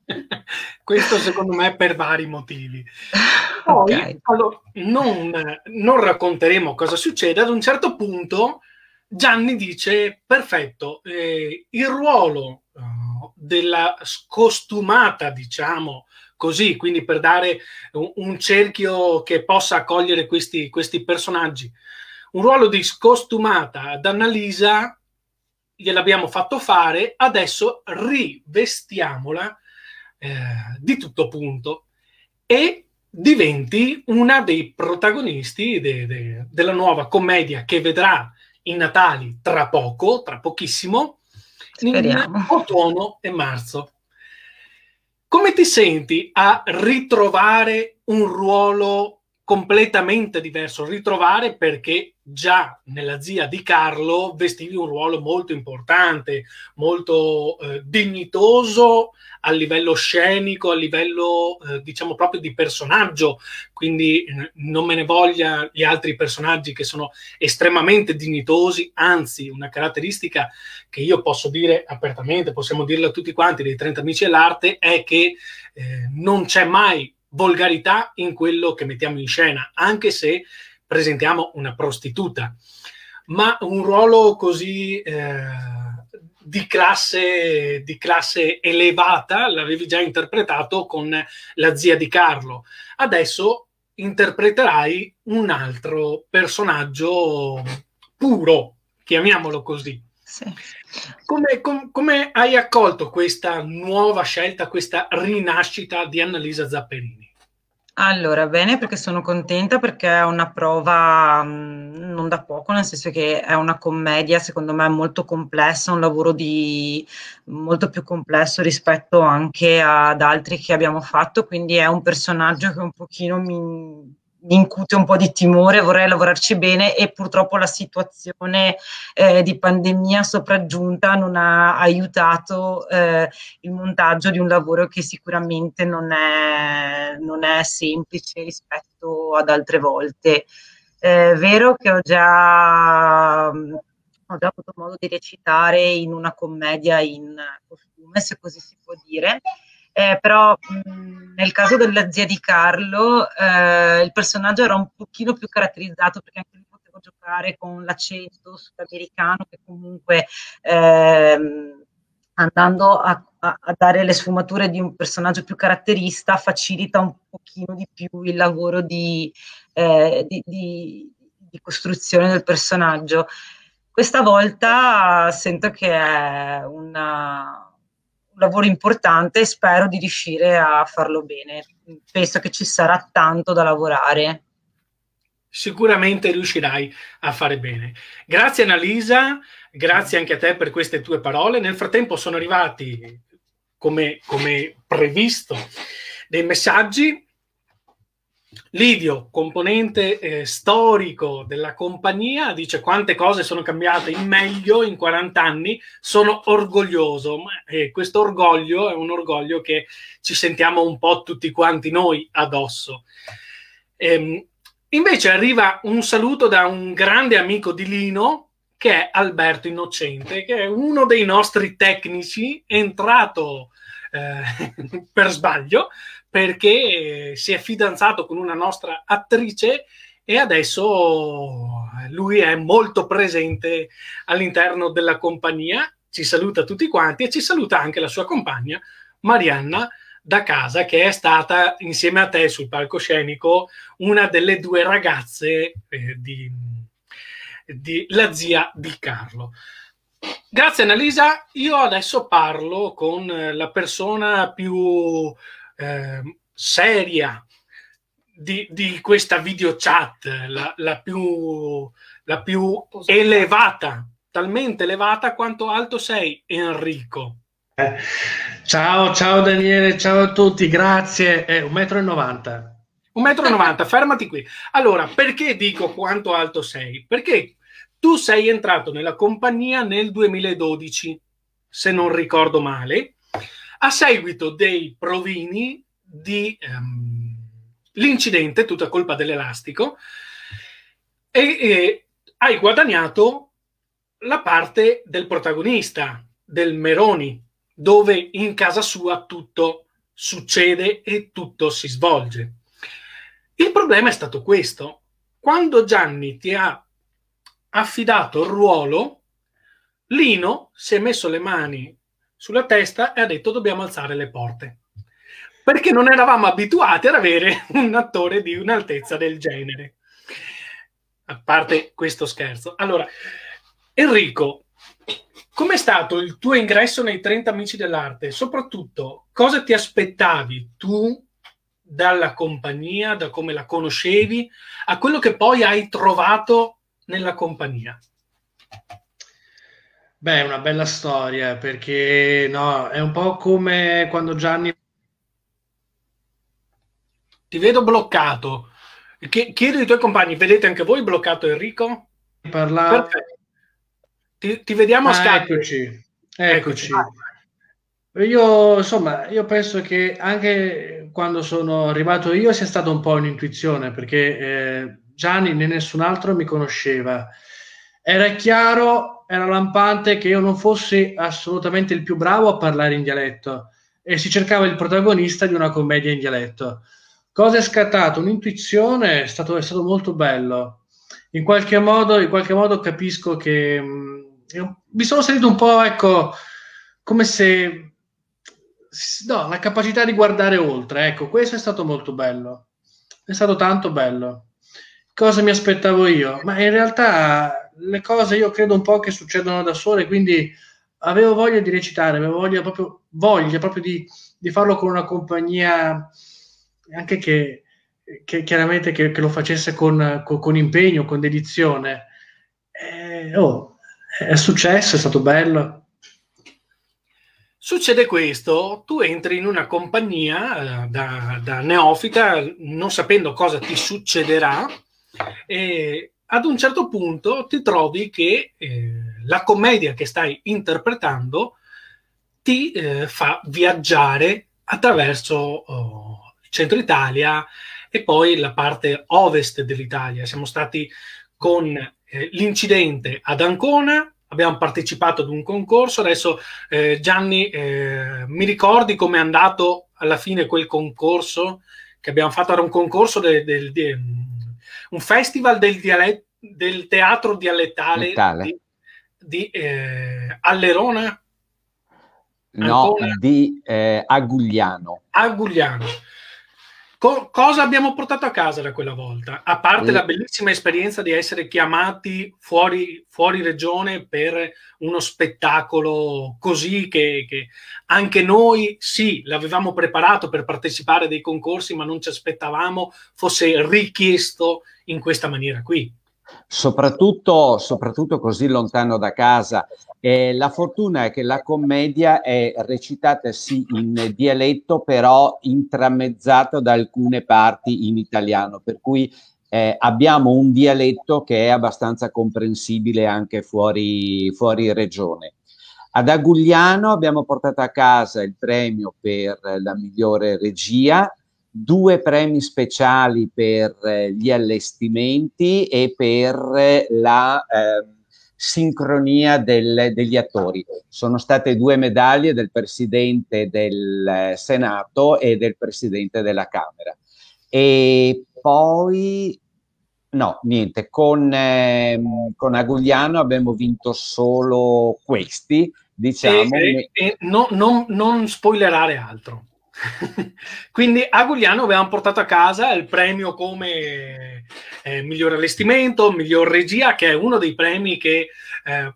A: Questo secondo me per vari motivi. Poi okay. allora, non, non racconteremo cosa succede, ad un certo punto Gianni dice perfetto, eh, il ruolo uh, della scostumata, diciamo, così, quindi per dare un, un cerchio che possa accogliere questi, questi, personaggi. Un ruolo di scostumata ad Annalisa gliel'abbiamo fatto fare, adesso rivestiamola eh, di tutto punto e diventi una dei protagonisti de, de, della nuova commedia che vedrà i Natali tra poco, tra pochissimo, Speriamo. in Otono e Marzo. Come ti senti a ritrovare un ruolo completamente diverso? Ritrovare perché già nella zia di Carlo vestivi un ruolo molto importante, molto eh, dignitoso a livello scenico, a livello eh, diciamo proprio di personaggio, quindi eh, non me ne voglia gli altri personaggi che sono estremamente dignitosi, anzi una caratteristica che io posso dire apertamente, possiamo dirlo a tutti quanti dei 30 amici dell'arte, è che eh, non c'è mai volgarità in quello che mettiamo in scena, anche se presentiamo una prostituta, ma un ruolo così eh, di, classe, di classe elevata l'avevi già interpretato con la zia di Carlo. Adesso interpreterai un altro personaggio puro, chiamiamolo così. Sì. Come, com, come, hai accolto questa nuova scelta, questa rinascita di Annalisa Zapperini?
F: Allora, bene, perché sono contenta perché è una prova mh, non da poco, nel senso che è una commedia, secondo me, molto complessa, un lavoro di, molto più complesso rispetto anche ad altri che abbiamo fatto, quindi è un personaggio che un pochino mi, incute un po' di timore, vorrei lavorarci bene e purtroppo la situazione eh, di pandemia sopraggiunta non ha aiutato eh, il montaggio di un lavoro che sicuramente non è, non è semplice rispetto ad altre volte. È vero che ho già, ho già avuto modo di recitare in una commedia in costume, se così si può dire, eh, però mh, nel caso della zia di Carlo eh, il personaggio era un pochino più caratterizzato perché anche lì potevo giocare con l'accento sudamericano che comunque ehm, andando a, a, a, dare le sfumature di un personaggio più caratterista facilita un pochino di più il lavoro di, eh, di, di, di costruzione del personaggio. Questa volta sento che è una, un lavoro importante e spero di riuscire a farlo bene. Penso che ci sarà tanto da lavorare.
A: Sicuramente riuscirai a fare bene. Grazie Annalisa, grazie anche a te per queste tue parole. Nel frattempo sono arrivati, come, come previsto, dei messaggi Livio, componente eh, storico della compagnia, dice quante cose sono cambiate in meglio in 40 anni, sono orgoglioso, ma eh, questo orgoglio è un orgoglio che ci sentiamo un po' tutti quanti noi addosso. Ehm, invece arriva un saluto da un grande amico di Lino, che è Alberto Innocente, che è uno dei nostri tecnici, entrato eh, per sbaglio, perché si è fidanzato con una nostra attrice e adesso lui è molto presente all'interno della compagnia, ci saluta tutti quanti e ci saluta anche la sua compagna Marianna da casa che è stata insieme a te sul palcoscenico una delle due ragazze eh, di, di la zia di Carlo. Grazie Annalisa, io adesso parlo con la persona più eh, seria di, di, questa video chat, la, la, più, la più elevata, talmente elevata quanto alto sei, Enrico.
G: Eh, ciao, ciao Daniele, ciao a tutti, grazie. È 1,90 m.
A: 1,90 m, fermati qui. Allora, perché dico quanto alto sei? Perché tu sei entrato nella compagnia nel 2012, se non ricordo male, a seguito dei provini di um, l'incidente, tutta colpa dell'elastico, e, e hai guadagnato la parte del protagonista, del Meroni, dove in casa sua tutto succede e tutto si svolge. Il problema è stato questo. Quando Gianni ti ha affidato il ruolo, Lino si è messo le mani sulla testa e ha detto dobbiamo alzare le porte. Perché non eravamo abituati ad avere un attore di un'altezza del genere. A parte questo scherzo. Allora, Enrico, com'è stato il tuo ingresso nei 30 Amici dell'Arte? Soprattutto, cosa ti aspettavi tu dalla compagnia, da come la conoscevi, a quello che poi hai trovato nella compagnia?
G: Beh, è una bella storia perché no, è un po' come quando Gianni.
A: Ti vedo bloccato. Chiedo ai tuoi compagni, vedete anche voi bloccato Enrico?
G: Parlare.
A: Ti, ti vediamo a
G: ah,
A: Skype.
G: Eccoci, eccoci. Io, insomma, io penso che anche quando sono arrivato io sia stata un po' un'intuizione perché eh, Gianni né nessun altro mi conosceva. Era chiaro era lampante che io non fossi assolutamente il più bravo a parlare in dialetto e si cercava il protagonista di una commedia in dialetto. Cosa è scattato? Un'intuizione, è stato, è stato molto bello. In qualche modo, in qualche modo capisco che mh, mm, mi sono sentito un po', ecco, come se... No, la capacità di guardare oltre, ecco, questo è stato molto bello. È stato tanto bello. Cosa mi aspettavo io? Ma in realtà le cose io credo un po' che succedono da sole, quindi avevo voglia di recitare, avevo voglia proprio, voglia proprio di, di farlo con una compagnia anche che, che chiaramente che, che, lo facesse con, con, con, impegno, con dedizione. Eh, oh, è successo, è stato bello.
A: Succede questo, tu entri in una compagnia eh, da, da, neofita, non sapendo cosa ti succederà, e ad un certo punto ti trovi che eh, la commedia che stai interpretando ti eh, fa viaggiare attraverso oh, il centro Italia e poi la parte ovest dell'Italia. Siamo stati con eh, l'incidente ad Ancona, abbiamo partecipato ad un concorso. Adesso eh, Gianni, eh, mi ricordi com'è andato alla fine quel concorso che abbiamo fatto? Era un concorso del, del, del un festival del, dialet, del teatro dialettale di, di eh, Allerona.
C: No, di eh, Agugliano.
A: Agugliano. Co- cosa abbiamo portato a casa da quella volta? A parte mm. la bellissima esperienza di essere chiamati fuori, fuori regione per uno spettacolo così che, che, anche noi sì, l'avevamo preparato per partecipare a dei concorsi, ma non ci aspettavamo fosse richiesto in questa maniera qui.
C: Soprattutto, soprattutto così lontano da casa. Eh, la fortuna è che la commedia è recitata sì in dialetto, però intramezzata da alcune parti in italiano, per cui eh, abbiamo un dialetto che è abbastanza comprensibile anche fuori, fuori regione. Ad Agugliano abbiamo portato a casa il premio per la migliore regia, due premi speciali per eh, gli allestimenti e per eh, la eh, sincronia del, degli attori. Sono state due medaglie del Presidente del eh, Senato e del Presidente della Camera. E poi, no, niente, con, eh, con Agugliano abbiamo vinto solo questi, diciamo.
A: E, e, e no, non, non spoilerare altro. Quindi a Gugliano abbiamo portato a casa il premio come eh, miglior allestimento, miglior regia, che è uno dei premi che, eh,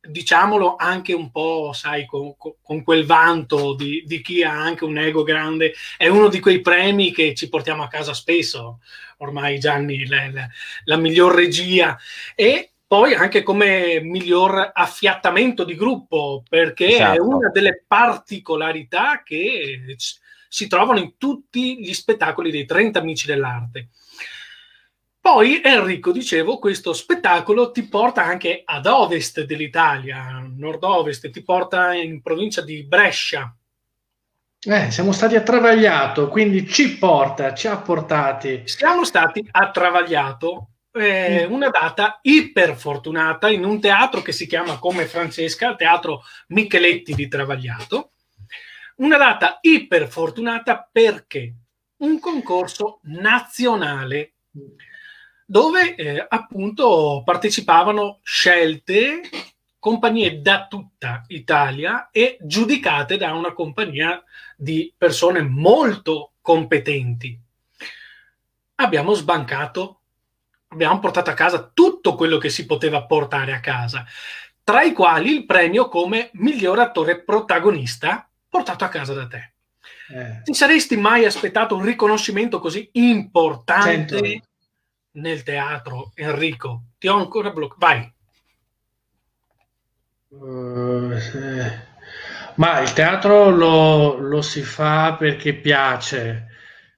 A: diciamolo anche un po', sai, con, con quel vanto di, di, chi ha anche un ego grande, è uno di quei premi che ci portiamo a casa spesso, ormai Gianni, la, la, la miglior regia. E poi anche come miglior affiattamento di gruppo, perché esatto. è una delle particolarità che si trovano in tutti gli spettacoli dei 30 amici dell'arte. Poi Enrico, dicevo, questo spettacolo ti porta anche ad ovest dell'Italia, nord-ovest, ti porta in provincia di Brescia.
G: Eh, siamo stati a Travagliato, quindi ci porta, ci ha portati.
A: Siamo stati a Travagliato eh, mm. una data iperfortunata in un teatro che si chiama come Francesca, Teatro Micheletti di Travagliato. Una data iperfortunata perché un concorso nazionale dove eh, appunto partecipavano scelte compagnie da tutta Italia e giudicate da una compagnia di persone molto competenti. Abbiamo sbancato abbiamo portato a casa tutto quello che si poteva portare a casa, tra i quali il premio come miglior attore protagonista portato a casa da te. Eh. Ti saresti mai aspettato un riconoscimento così importante Sento. nel teatro, Enrico? Ti ho ancora bloccato. Vai.
G: Uh, eh. Ma il teatro lo, lo, si fa perché piace,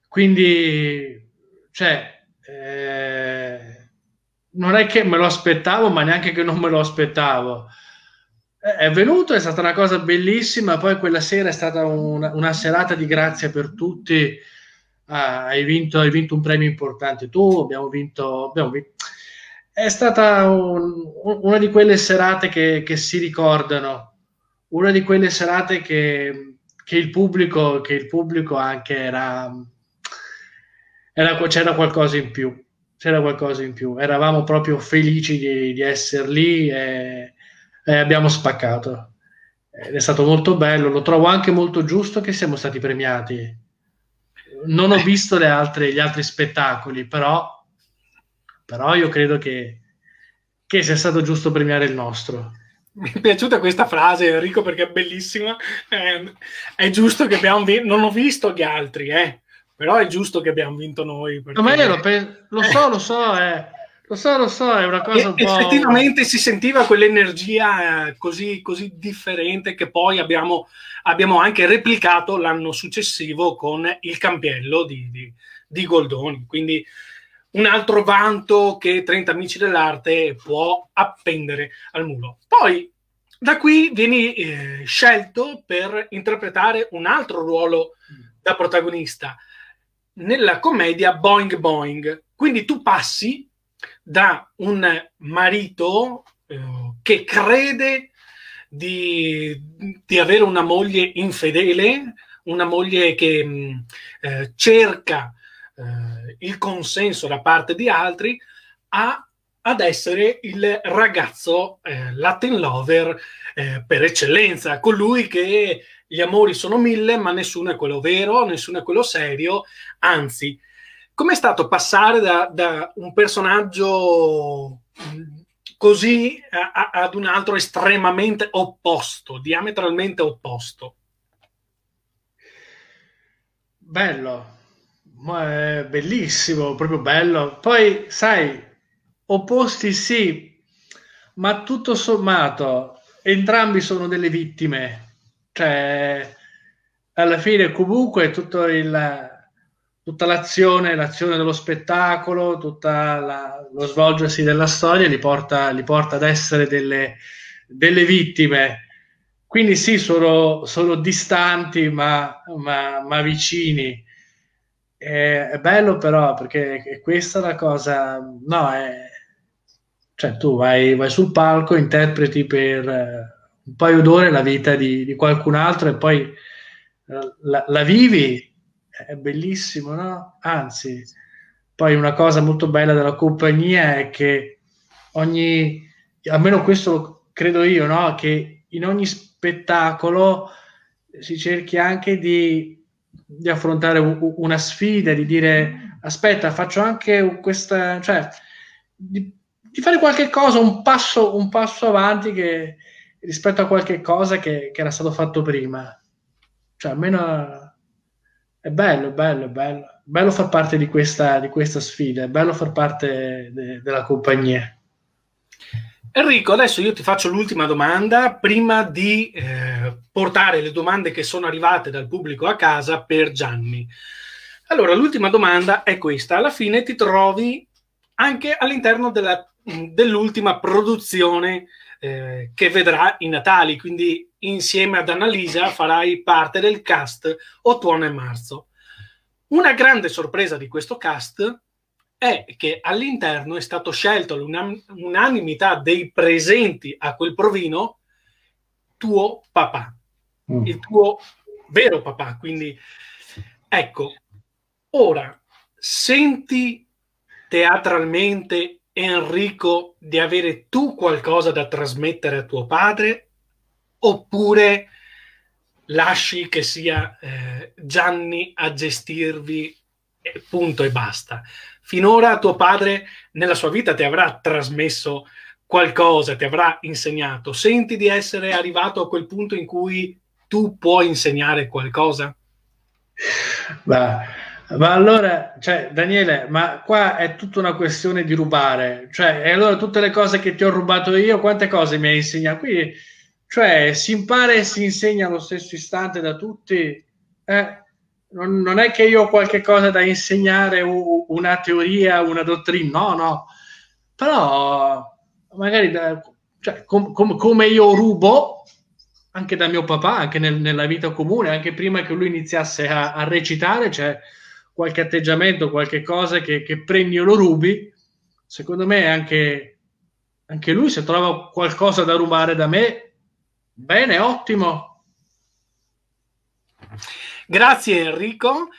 G: quindi, cioè, non è che me lo aspettavo, ma neanche che non me lo aspettavo. È venuto, è stata una cosa bellissima, poi quella sera è stata una, una serata di grazia per tutti. Ah, hai, vinto, hai, vinto, un premio importante tu, abbiamo vinto... Abbiamo vinto. È stata un, una di quelle serate che, che, si ricordano, una di quelle serate che, che, il, pubblico, che il pubblico anche era, era... c'era qualcosa in più c'era qualcosa in più. Eravamo proprio felici di, di essere lì e, e, abbiamo spaccato. Ed è stato molto bello. Lo trovo anche molto giusto che siamo stati premiati. Non ho visto altre, gli altri spettacoli, però, però io credo che, che sia stato giusto premiare il nostro.
A: Mi è piaciuta questa frase, Enrico, perché è bellissima. Eh, è giusto che abbiamo visto, non ho visto gli altri, eh però è giusto che abbiamo vinto noi.
G: Perché... Ma io lo, pe- lo so, lo so, eh. Lo so, lo so, è una cosa un
A: e,
G: po'...
A: Effettivamente si sentiva quell'energia eh, così, così differente che poi abbiamo, abbiamo, anche replicato l'anno successivo con il campiello di, di, di Goldoni. Quindi un altro vanto che 30 Amici dell'Arte può appendere al muro. Poi da qui vieni eh, scelto per interpretare un altro ruolo da protagonista nella commedia Boing Boing. Quindi tu passi da un marito eh, che crede di, di, avere una moglie infedele, una moglie che mm, eh, cerca eh, il consenso da parte di altri, a, ad essere il ragazzo eh, Latin lover eh, per eccellenza, colui che gli amori sono mille, ma nessuno è quello vero, nessuno è quello serio, anzi Com'è stato passare da, da un personaggio mm, così a, a, ad un altro estremamente opposto, diametralmente opposto?
G: Bello, bellissimo, proprio bello. Poi, sai, opposti sì, ma tutto sommato, entrambi sono delle vittime. Cioè, alla fine comunque tutto il tutta l'azione, l'azione dello spettacolo, tutto lo svolgersi della storia li porta, li porta ad essere delle, delle, vittime. Quindi sì, sono, sono distanti ma, ma, ma vicini. È, è, bello però perché è questa la cosa, no, è, cioè tu vai, vai sul palco, interpreti per un paio d'ore la vita di, di qualcun altro e poi la, la vivi è bellissimo, no? Anzi, poi una cosa molto bella della compagnia è che ogni, almeno questo credo io, no? Che in ogni spettacolo si cerchi anche di, di affrontare una sfida, di dire aspetta, faccio anche questa, cioè di, di fare qualche cosa, un passo, un passo avanti che, rispetto a qualche cosa che, che era stato fatto prima. Cioè, almeno è bello, bello, bello. Bello far parte di questa, di questa sfida, è bello far parte de, della compagnia.
A: Enrico, adesso io ti faccio l'ultima domanda prima di eh, portare le domande che sono arrivate dal pubblico a casa per Gianni. Allora, l'ultima domanda è questa. Alla fine ti trovi anche all'interno della, dell'ultima produzione eh, che vedrà i Natali, quindi insieme ad Annalisa farai parte del cast Ottuone e Marzo. Una grande sorpresa di questo cast è che all'interno è stato scelto l'unanimità dei presenti a quel provino tuo papà, mm. il tuo vero papà. Quindi ecco, ora senti teatralmente Enrico di avere tu qualcosa da trasmettere a tuo padre oppure lasci che sia eh, Gianni a gestirvi punto e basta. Finora tuo padre nella sua vita ti avrà trasmesso qualcosa, ti avrà insegnato. Senti di essere arrivato a quel punto in cui tu puoi insegnare qualcosa?
G: Ma, ma allora, cioè, Daniele, ma qua è tutta una questione di rubare. Cioè, e allora tutte le cose che ti ho rubato io, quante cose mi hai insegnato? Qui cioè, si impara e si insegna allo stesso istante da tutti. Eh, non, non, è che io ho qualche cosa da insegnare, una teoria, una dottrina, no, no. Però magari da, cioè, com, com, come io rubo anche da mio papà, anche nel, nella vita comune, anche prima che lui iniziasse a, a recitare, c'è qualche atteggiamento, qualche cosa che, che prendi o lo rubi. Secondo me anche, anche lui, se trova qualcosa da rubare da me, Bene, ottimo.
A: Grazie Enrico.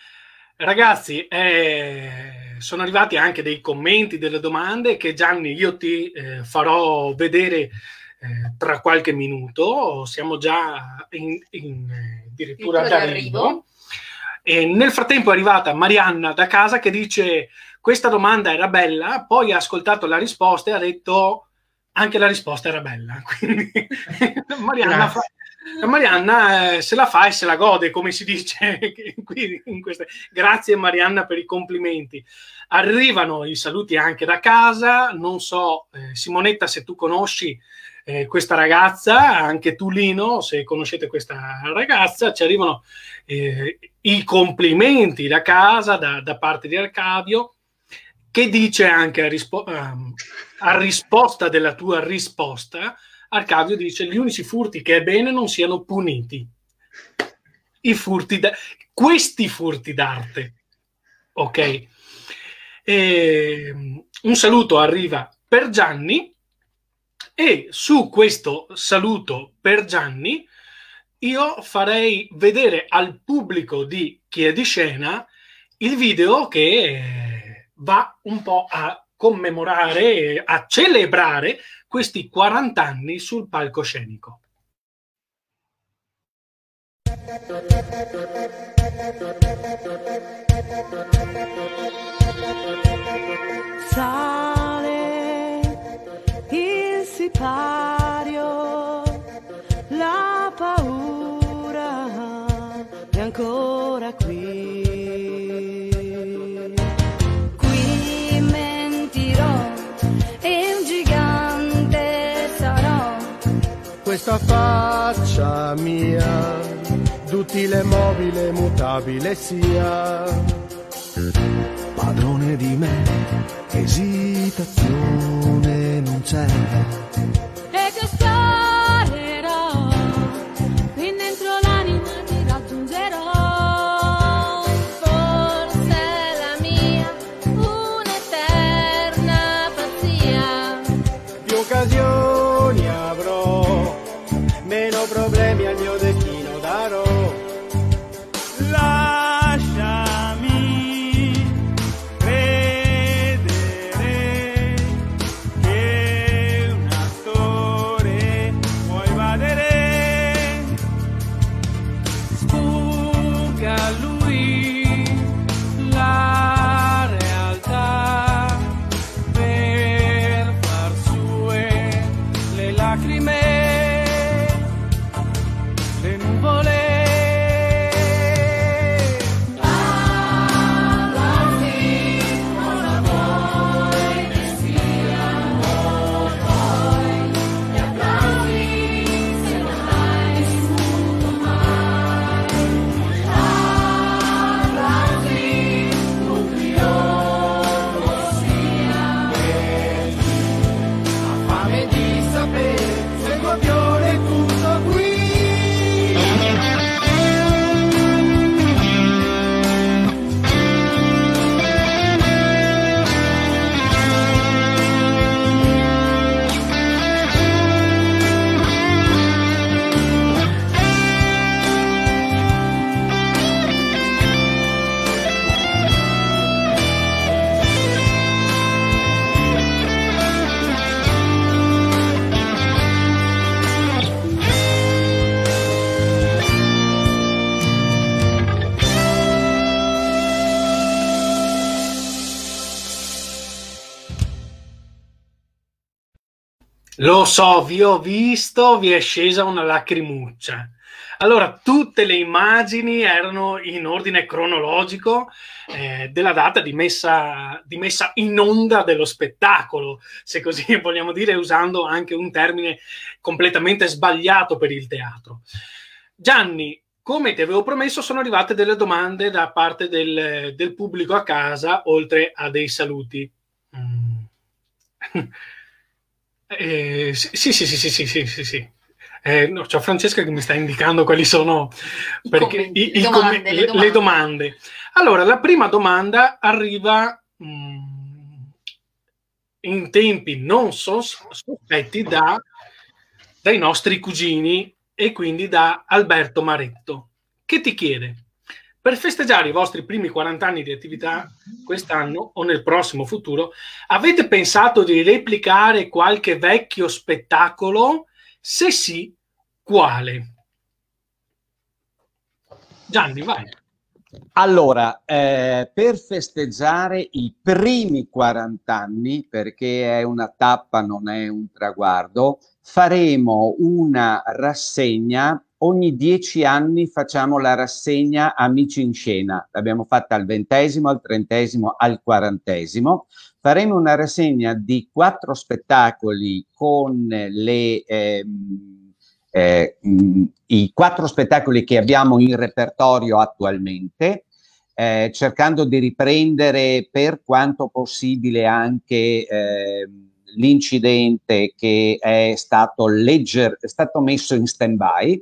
A: Ragazzi, eh, sono arrivati anche dei commenti, delle domande che Gianni io ti eh, farò vedere eh, tra qualche minuto. Siamo già in, in addirittura d'arrivo. E nel frattempo è arrivata Marianna da casa che dice questa domanda era bella, poi ha ascoltato la risposta e ha detto anche la risposta era bella. Quindi Marianna fa, Marianna eh, se la fa e se la gode, come si dice qui in queste. Grazie Marianna per i complimenti. Arrivano i saluti anche da casa, non so eh, Simonetta se tu conosci eh, questa ragazza, anche tu Lino, se conoscete questa ragazza, ci arrivano eh, i complimenti da casa da, da, parte di Arcadio, che dice anche a, rispo- um, a risposta della tua risposta, Arcadio dice gli unici furti che è bene non siano puniti. I furti da- questi furti d'arte. Ok. E, ehm, un saluto arriva per Gianni e su questo saluto per Gianni io farei vedere al pubblico di Chi è di scena il video che va un po' a commemorare, a celebrare questi 40 anni sul palcoscenico.
H: Sale il sipario, la ancora qui. Qui mentirò e un gigante sarò.
I: Questa faccia mia, d'utile mobile mutabile sia. Padrone di me, esitazione non c'è.
H: E che sparerò,
A: so, vi ho visto, vi è scesa una lacrimuccia. Allora, tutte le immagini erano in ordine cronologico eh, della data di messa, di messa in onda dello spettacolo, se così vogliamo dire, usando anche un termine completamente sbagliato per il teatro. Gianni, come ti avevo promesso, sono arrivate delle domande da parte del, del pubblico a casa, oltre a dei saluti. Mm. Eh, sì, sì, sì, sì, sì, sì, sì, sì. Eh, no, c'è Francesca che mi sta indicando quali sono perché,
B: commenti,
A: i- i
B: domande,
A: come-
B: le
A: le,
B: domande.
A: le domande. Allora, la prima domanda arriva mm, in tempi non sos- sospetti da, dai nostri cugini e quindi da Alberto Maretto, che ti chiede, per festeggiare i vostri primi 40 anni di attività quest'anno o nel prossimo futuro, avete pensato di replicare qualche vecchio spettacolo? Se sì, quale? Gianni, vai.
C: Allora, eh, per festeggiare i primi 40 anni, perché è una tappa, non è un traguardo, faremo una rassegna ogni dieci anni facciamo la rassegna Amici in Scena. L'abbiamo fatta al ventesimo, al trentesimo, al quarantesimo. Faremo una rassegna di quattro spettacoli con le, ehm, eh, mh, i quattro spettacoli che abbiamo in repertorio attualmente. Eh, cercando di riprendere per quanto possibile anche eh, l'incidente che è stato, legger- è stato messo in stand-by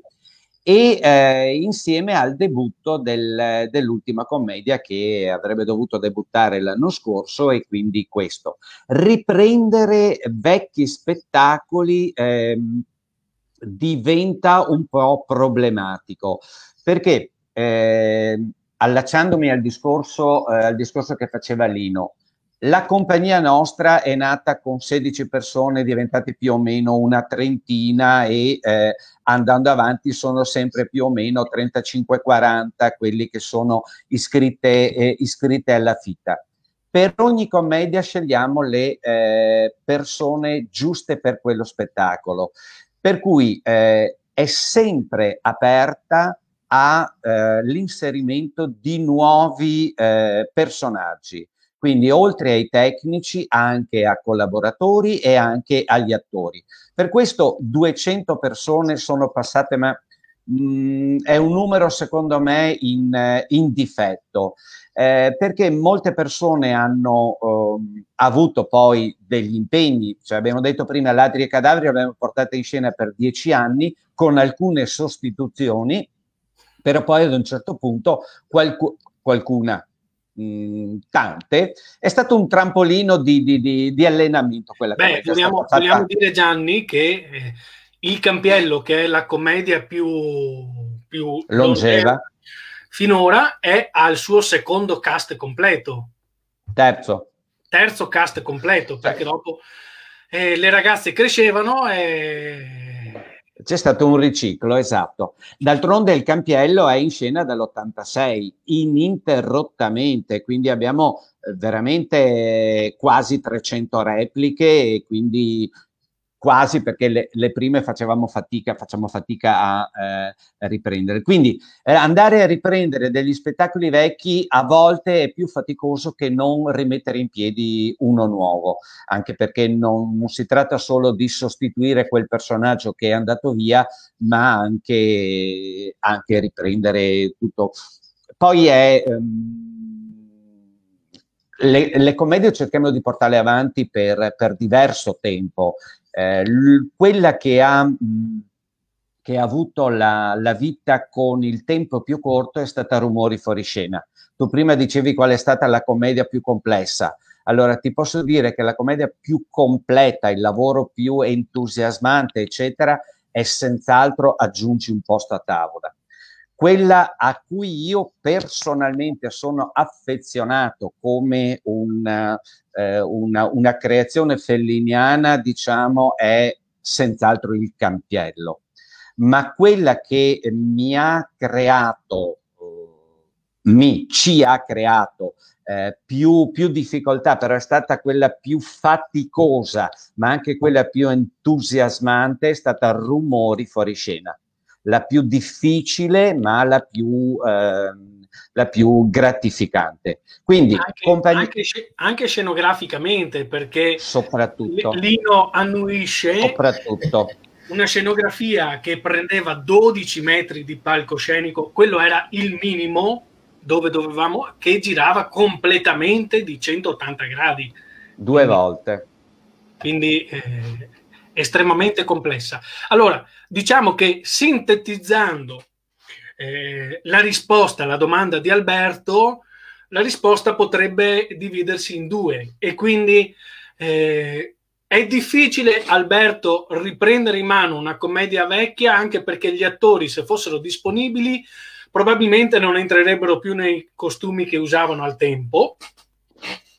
C: e eh, insieme al debutto del, dell'ultima commedia che avrebbe dovuto debuttare l'anno scorso e quindi questo. Riprendere vecchi spettacoli ehm, diventa un po' problematico perché eh, allacciandomi al discorso, eh, al discorso che faceva Lino, la compagnia nostra è nata con 16 persone, diventate più o meno una trentina e eh, andando avanti sono sempre più o meno 35-40 quelli che sono iscritte, eh, iscritte alla FITA. Per ogni commedia scegliamo le eh, persone giuste per quello spettacolo, per cui eh, è sempre aperta all'inserimento eh, di nuovi eh, personaggi quindi oltre ai tecnici anche a collaboratori e anche agli attori. Per questo 200 persone sono passate, ma mh, è un numero secondo me in, in difetto. Eh, perché molte persone hanno eh, avuto poi degli impegni, cioè abbiamo detto prima ladri e cadaveri l'abbiamo portata in scena per dieci anni con alcune sostituzioni, però poi ad un certo punto qualcu- qualcuna mh, tante, è stato un trampolino di, di, di, di allenamento. Quella
A: Beh,
C: che
A: vogliamo, vogliamo dire Gianni che eh, il Campiello, che è la commedia più, più
C: longeva,
A: finora, è al suo secondo cast completo.
C: Terzo.
A: Terzo cast completo, perché dopo eh, le ragazze crescevano e
C: c'è stato un riciclo, esatto. D'altronde il Campiello è in scena dall'86, ininterrottamente, quindi abbiamo eh, veramente quasi 300 repliche e quindi quasi perché le, le, prime facevamo fatica, facciamo fatica a eh, riprendere. Quindi eh, andare a riprendere degli spettacoli vecchi a volte è più faticoso che non rimettere in piedi uno nuovo, anche perché non, non si tratta solo di sostituire quel personaggio che è andato via, ma anche, anche riprendere tutto. Poi è... Um, le, le, commedie cerchiamo di portarle avanti per, per diverso tempo, eh, quella che ha, che ha avuto la, la, vita con il tempo più corto è stata Rumori fuori scena. Tu prima dicevi qual è stata la commedia più complessa. Allora ti posso dire che la commedia più completa, il lavoro più entusiasmante, eccetera, è senz'altro aggiungi un posto a tavola quella a cui io personalmente sono affezionato come una, eh, una, una creazione felliniana, diciamo, è senz'altro il campiello. Ma quella che mi ha creato, mi ci ha creato eh, più, più difficoltà, però è stata quella più faticosa, ma anche quella più entusiasmante, è stata Rumori fuori scena la più difficile ma la più, eh, la più gratificante. Quindi
A: anche, compagni... anche, anche, scenograficamente perché
C: soprattutto
A: Lino annuisce
C: soprattutto
A: una scenografia che prendeva 12 metri di palcoscenico, quello era il minimo dove dovevamo, che girava completamente di 180 gradi.
C: Due quindi, volte.
A: Quindi eh, estremamente complessa. Allora, diciamo che sintetizzando eh, la risposta alla domanda di Alberto, la risposta potrebbe dividersi in due e quindi eh, è difficile, Alberto, riprendere in mano una commedia vecchia anche perché gli attori, se fossero disponibili, probabilmente non entrerebbero più nei costumi che usavano al tempo,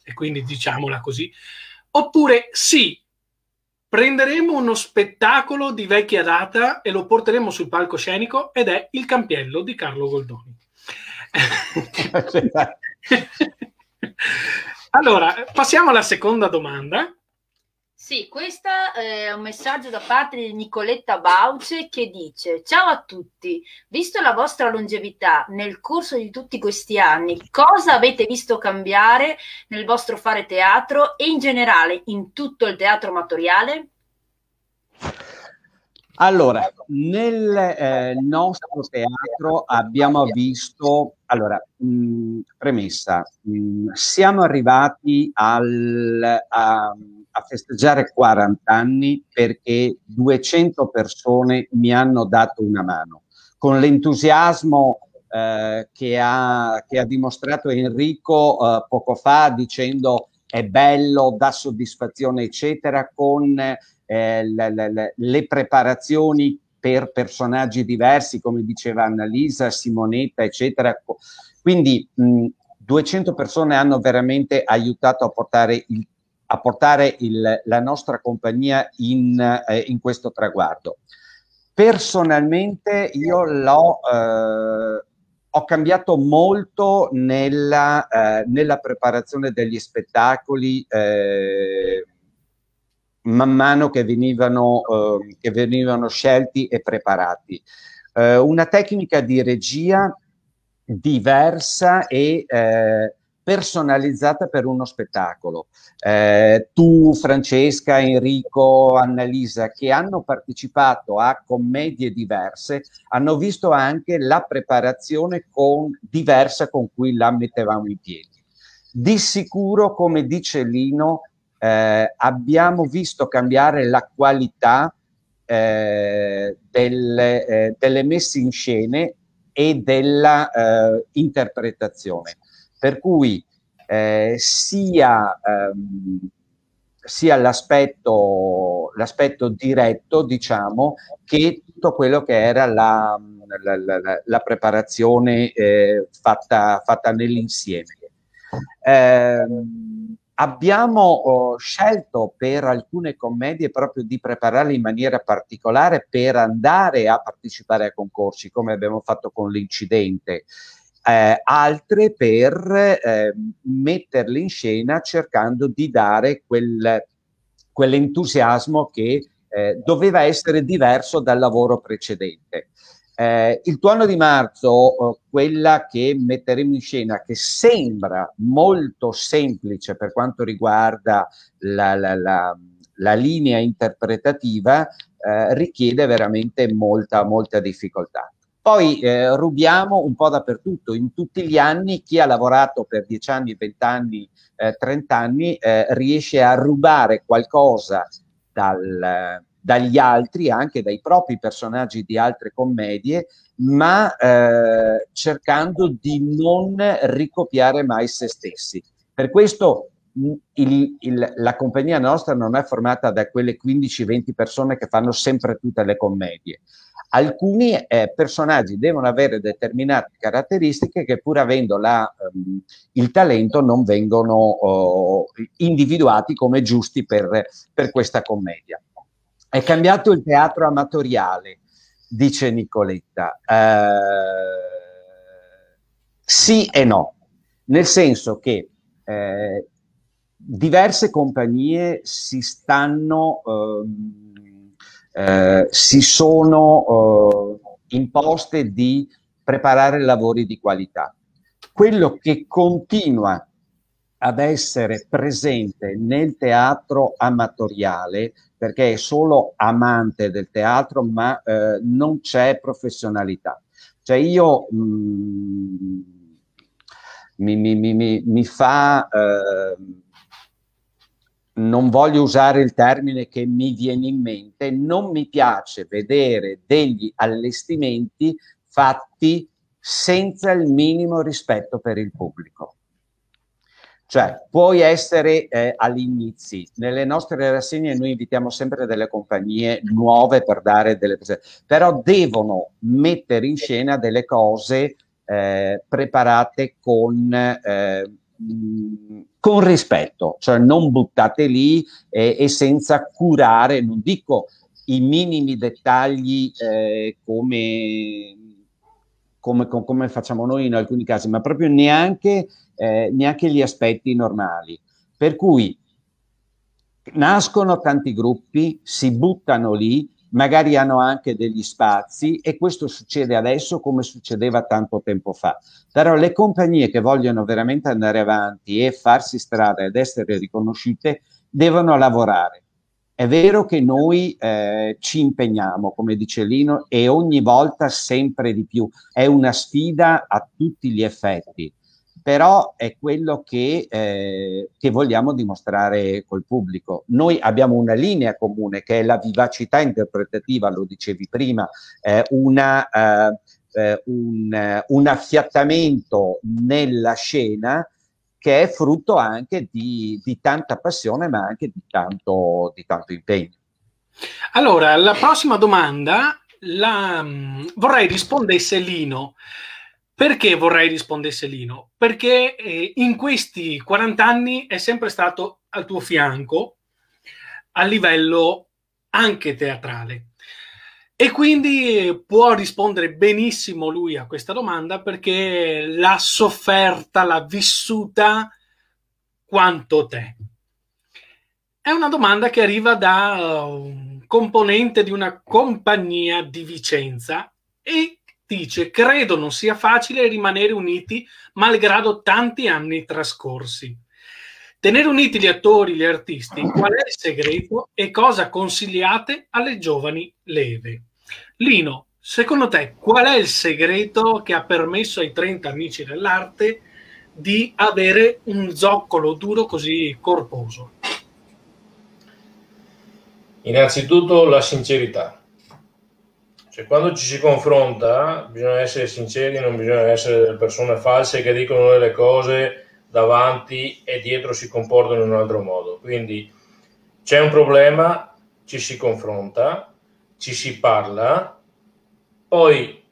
A: e quindi diciamola così, oppure sì, prenderemo uno spettacolo di vecchia data e lo porteremo sul palcoscenico ed è Il Campiello di Carlo Goldoni. allora, passiamo alla seconda domanda.
B: Sì, questo è un messaggio da parte di Nicoletta Bauce che dice: Ciao a tutti, visto la vostra longevità nel corso di tutti questi anni, cosa avete visto cambiare nel vostro fare teatro e in generale in tutto il teatro amatoriale?
C: Allora, nel eh, nostro teatro abbiamo visto, allora, mh, premessa, mh, siamo arrivati al, a, a festeggiare 40 anni perché 200 persone mi hanno dato una mano. Con l'entusiasmo eh, che, ha, che ha dimostrato Enrico eh, poco fa dicendo è bello, dà soddisfazione, eccetera, con eh, le, le, le preparazioni per personaggi diversi, come diceva Annalisa, Simonetta, eccetera. Quindi mh, 200 persone hanno veramente aiutato a portare, il, a portare il, la nostra compagnia in, eh, in, questo traguardo. Personalmente io l'ho, eh, ho cambiato molto nella, eh, nella preparazione degli spettacoli eh, man mano che venivano, eh, che venivano scelti e preparati. Eh, una tecnica di regia diversa e personalizzata per uno spettacolo. Eh, tu, Francesca, Enrico, Annalisa, che hanno partecipato a commedie diverse, hanno visto anche la preparazione con, diversa con cui la mettevamo in piedi. Di sicuro, come dice Lino, eh, abbiamo visto cambiare la qualità eh, delle, eh, delle, messe in scene e della eh, interpretazione. Per cui eh, sia, ehm, sia l'aspetto, l'aspetto, diretto, diciamo, che tutto quello che era la, la, la, la preparazione eh, fatta, fatta nell'insieme. Eh, abbiamo oh, scelto per alcune commedie proprio di prepararle in maniera particolare per andare a partecipare a concorsi, come abbiamo fatto con l'incidente. Eh, altre per eh, metterle in scena cercando di dare quel, quell'entusiasmo che eh, doveva essere diverso dal lavoro precedente. Eh, il tuono di marzo, eh, quella che metteremo in scena, che sembra molto semplice per quanto riguarda la, la, la, la linea interpretativa, eh, richiede veramente molta, molta difficoltà. Poi eh, rubiamo un po' dappertutto, in tutti gli anni chi ha lavorato per 10 anni, 20 anni, eh, 30 anni eh, riesce a rubare qualcosa dal, dagli altri, anche dai propri personaggi di altre commedie, ma eh, cercando di non ricopiare mai se stessi. Per questo il, il, la compagnia nostra non è formata da quelle 15-20 persone che fanno sempre tutte le commedie. Alcuni eh, personaggi devono avere determinate caratteristiche che pur avendo la, um, il talento non vengono oh, individuati come giusti per, per questa commedia. È cambiato il teatro amatoriale, dice Nicoletta. Eh, sì e no, nel senso che eh, diverse compagnie si stanno, eh, eh, si sono eh, imposte di preparare lavori di qualità. Quello che continua ad essere presente nel teatro amatoriale perché è solo amante del teatro, ma eh, non c'è professionalità. Cioè io mh, mm, mi, mi, mi, mi, fa, eh, non voglio usare il termine che mi viene in mente, non mi piace vedere degli allestimenti fatti senza il minimo rispetto per il pubblico. Cioè, puoi essere eh, all'inizio. Nelle nostre rassegne noi invitiamo sempre delle compagnie nuove per dare delle però devono mettere in scena delle cose eh, preparate con, eh, con rispetto, cioè non buttate lì e, e senza curare, non dico i minimi dettagli eh, come come, come, facciamo noi in alcuni casi, ma proprio neanche, eh, neanche gli aspetti normali. Per cui nascono tanti gruppi, si buttano lì, magari hanno anche degli spazi e questo succede adesso come succedeva tanto tempo fa. Però le compagnie che vogliono veramente andare avanti e farsi strada ed essere riconosciute devono lavorare. È vero che noi eh, ci impegniamo, come dice Lino, e ogni volta sempre di più. È una sfida a tutti gli effetti, però è quello che, eh, che vogliamo dimostrare col pubblico. Noi abbiamo una linea comune che è la vivacità interpretativa, lo dicevi prima, eh, una, eh, eh un, un affiattamento nella scena che è frutto anche di, di tanta passione, ma anche di tanto, di tanto impegno.
A: Allora, la prossima domanda la, mh, vorrei rispondesse Lino. Perché vorrei rispondesse Lino? Perché eh, in questi 40 anni è sempre stato al tuo fianco a livello anche teatrale. E quindi può rispondere benissimo lui a questa domanda perché l'ha sofferta, l'ha vissuta quanto te. È una domanda che arriva da un componente di una compagnia di Vicenza e dice: Credo non sia facile rimanere uniti malgrado tanti anni trascorsi. Tenere uniti gli attori, gli artisti, qual è il segreto e cosa consigliate alle giovani leve? Lino, secondo te qual è il segreto che ha permesso ai 30 amici dell'arte di avere un zoccolo duro così corposo?
D: Innanzitutto la sincerità. Cioè, quando ci si confronta bisogna essere sinceri, non bisogna essere delle persone false che dicono delle cose davanti e dietro si comportano in un altro modo. Quindi c'è un problema, ci si confronta, ci si parla, poi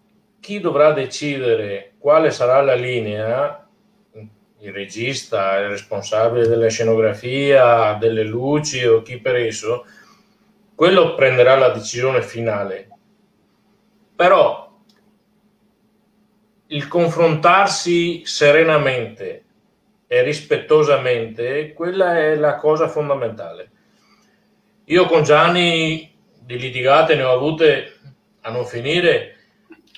D: chi dovrà decidere quale sarà la linea, il regista, il responsabile della scenografia, delle luci o chi per esso, quello prenderà la decisione finale. Però il confrontarsi serenamente e rispettosamente, quella è la cosa fondamentale. Io con Gianni di litigate ne ho avute a non finire,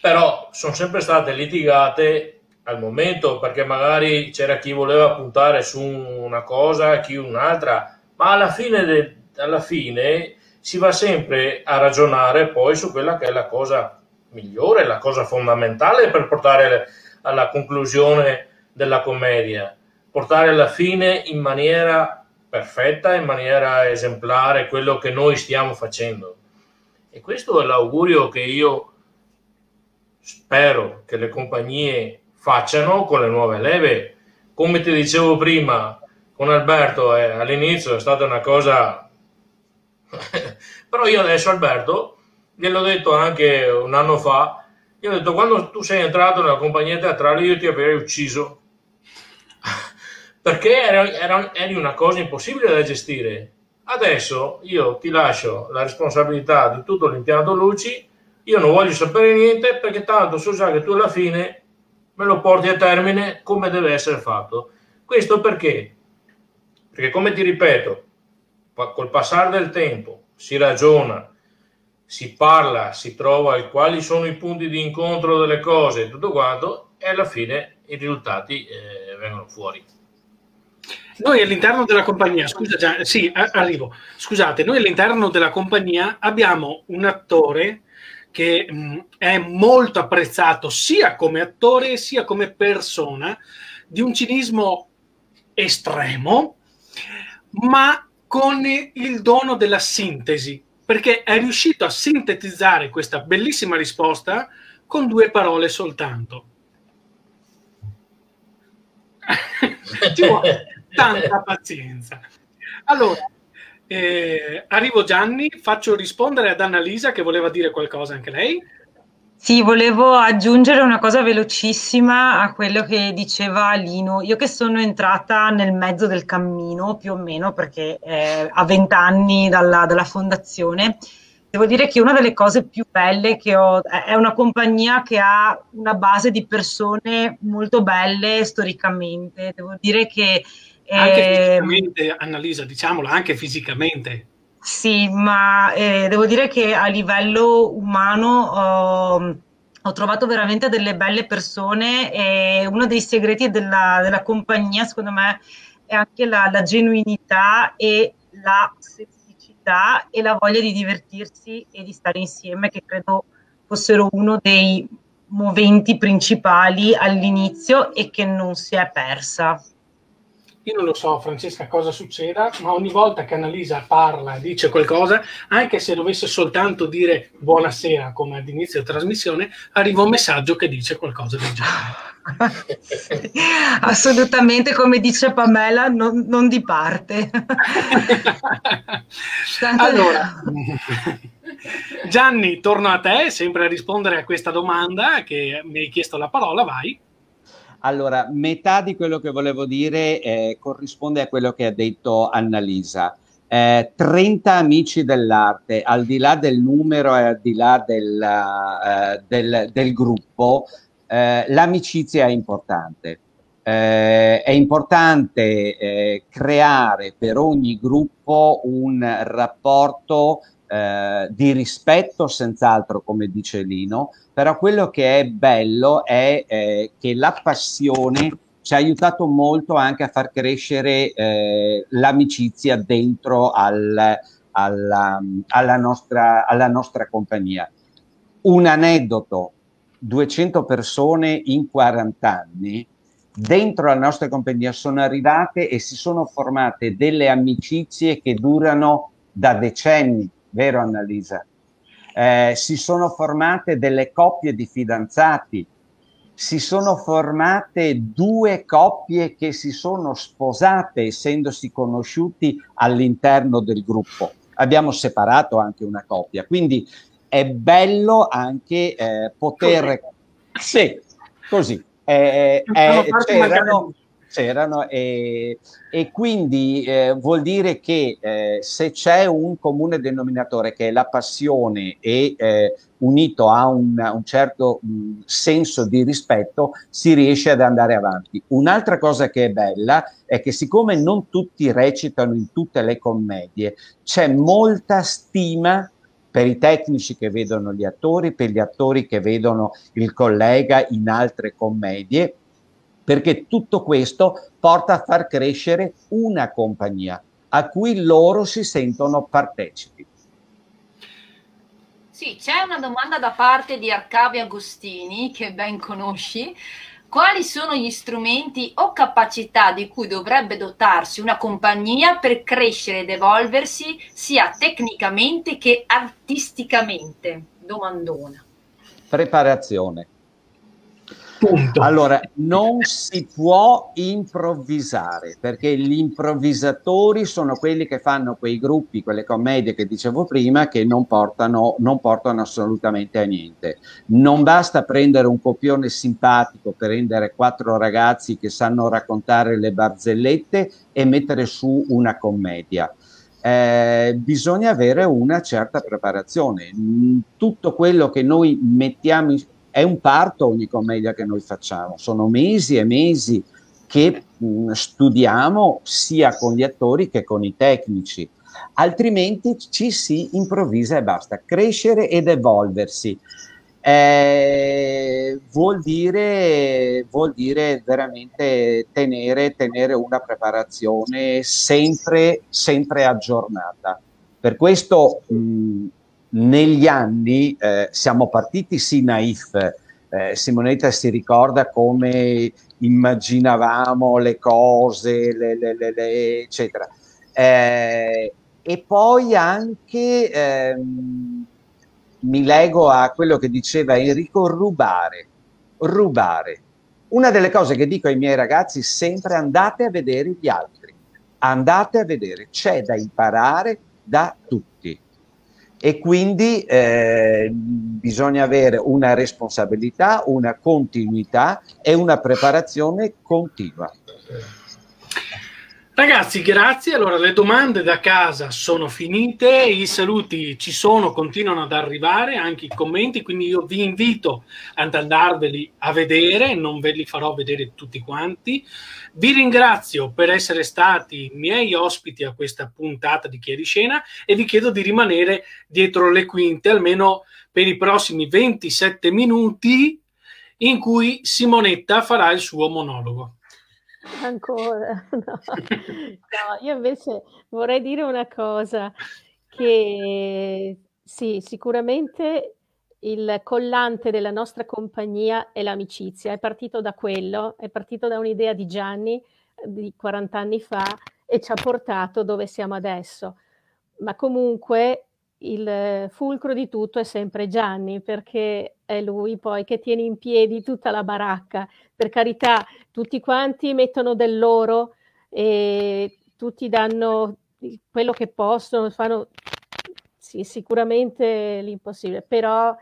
D: però sono sempre state litigate al momento perché magari c'era chi voleva puntare su una cosa, chi un'altra, ma alla fine, de, alla fine si va sempre a ragionare poi su quella che è la cosa migliore, la cosa fondamentale per portare alla conclusione della commedia, portare alla fine in maniera perfetta, in maniera esemplare quello che noi stiamo facendo. E questo è l'augurio che io spero che le compagnie facciano con le nuove leve. Come ti dicevo prima, con Alberto eh, all'inizio è stata una cosa... Però io adesso Alberto, gliel'ho detto anche un anno fa, io ho detto quando tu sei entrato nella compagnia teatrale io ti avrei ucciso perché era, era, eri una cosa impossibile da gestire. Adesso io ti lascio la responsabilità di tutto l'impianto luci, io non voglio sapere niente perché tanto so già che tu alla fine me lo porti a termine come deve essere fatto. Questo perché? Perché come ti ripeto, col passare del tempo si ragiona, si parla, si trova quali sono i punti di incontro delle cose e tutto quanto e alla fine i risultati eh, vengono fuori.
A: Noi all'interno della compagnia, scusa, già, sì, arrivo. Scusate, noi all'interno della compagnia abbiamo un attore che mh, è molto apprezzato sia come attore sia come persona di un cinismo estremo, ma con il dono della sintesi, perché è riuscito a sintetizzare questa bellissima risposta con due parole soltanto. Ci vuole tanta pazienza. Allora, eh, arrivo Gianni, faccio rispondere ad Annalisa che voleva dire qualcosa anche lei.
F: Sì, volevo aggiungere una cosa velocissima a quello che diceva Lino. Io che sono entrata nel mezzo del cammino, più o meno, perché eh, a vent'anni dalla, dalla fondazione, devo dire che una delle cose più belle che ho è una compagnia che ha una base di persone molto belle storicamente. Devo dire che
A: Anche
F: Eh,
A: fisicamente, Annalisa, diciamolo, anche fisicamente.
F: Sì, ma eh, devo dire che a livello umano ho, ho trovato veramente delle belle persone e uno dei segreti della, della compagnia, secondo me, è anche la, la genuinità e la semplicità e la voglia di divertirsi e di stare insieme, che credo fossero uno dei moventi principali all'inizio e che non si è persa.
A: Io non lo so, Francesca, cosa succeda, ma ogni volta che Annalisa parla dice qualcosa, anche se dovesse soltanto dire buonasera come ad inizio trasmissione, arriva un messaggio che dice qualcosa del genere.
F: Assolutamente, come dice Pamela, non, non di parte. Tanto-
A: allora, Gianni, torno a te, sempre a rispondere a questa domanda che mi hai chiesto la parola, vai.
C: Allora, metà di quello che volevo dire eh, corrisponde a quello che ha detto Annalisa. Eh, 30 amici dell'arte, al di là del numero e al di là del, eh, del- del gruppo, eh, l'amicizia è importante. Eh, è importante eh, creare per ogni gruppo un rapporto eh, di rispetto, senz'altro, come dice Lino, però quello che è bello è eh, che la passione ci ha aiutato molto anche a far crescere eh, l'amicizia dentro al- alla, alla nostra, alla nostra compagnia. Un aneddoto, 200 persone in 40 anni, dentro la nostra compagnia sono arrivate e si sono formate delle amicizie che durano da decenni, vero Annalisa? Eh, si sono formate delle coppie di fidanzati, si sono formate due coppie che si sono sposate essendosi conosciuti all'interno del gruppo. Abbiamo separato anche una coppia, quindi è bello anche eh, poter... Sì, così. Eh, eh, c'erano, c'erano e, e quindi eh, vuol dire che eh, se c'è un comune denominatore che è la passione e eh, unito a un, un certo mh, senso di rispetto, si riesce ad andare avanti. Un'altra cosa che è bella è che siccome non tutti recitano in tutte le commedie, c'è molta stima per i tecnici che vedono gli attori, per gli attori che vedono il collega in altre commedie, perché tutto questo porta a far crescere una compagnia a cui loro si sentono partecipi.
B: Sì, c'è una domanda da parte di Arcavio Agostini, che ben conosci. Quali sono gli strumenti o capacità di cui dovrebbe dotarsi una compagnia per crescere ed evolversi sia tecnicamente che artisticamente? Domandona.
C: Preparazione.
A: Punto.
C: Allora, non si può improvvisare perché gli improvvisatori sono quelli che fanno quei gruppi, quelle commedie che dicevo prima, che non portano, non portano assolutamente a niente. Non basta prendere un copione simpatico, prendere quattro ragazzi che sanno raccontare le barzellette e mettere su una commedia. Eh, bisogna avere una certa preparazione. Tutto quello che noi mettiamo in, è un parto ogni commedia che noi facciamo, sono mesi e mesi che mh, studiamo sia con gli attori che con i tecnici, altrimenti ci si improvvisa e basta. Crescere ed evolversi eh, vuol, dire, vuol dire veramente tenere, tenere una preparazione sempre, sempre aggiornata. Per questo mh, negli anni eh, siamo partiti sì naif. Eh, Simonetta si ricorda come immaginavamo le cose, le, le, le, eccetera. Eh, e poi anche ehm, mi lego a quello che diceva Enrico, rubare, rubare. Una delle cose che dico ai miei ragazzi sempre andate a vedere gli altri, andate a vedere, c'è da imparare da tutti e quindi eh, bisogna avere una responsabilità, una continuità e una preparazione continua.
A: Ragazzi, grazie. Allora, le domande da casa sono finite, i saluti ci sono, continuano ad arrivare, anche i commenti, quindi io vi invito ad andarveli a vedere, non ve li farò vedere tutti quanti. Vi ringrazio per essere stati miei ospiti a questa puntata di Chi è di Scena e vi chiedo di rimanere dietro le quinte almeno per i prossimi 27 minuti in cui Simonetta farà il suo monologo.
E: Ancora, no. No, io invece vorrei dire una cosa, che sì, sicuramente il collante della nostra compagnia è l'amicizia, è partito da quello, è partito da un'idea di Gianni eh, di 40 anni fa e ci ha portato dove siamo adesso. Ma comunque il fulcro di tutto è sempre Gianni, perché è lui poi che tiene in piedi tutta la baracca. Per carità, tutti quanti mettono del loro e tutti danno quello che possono, fanno sì, sicuramente l'impossibile, però,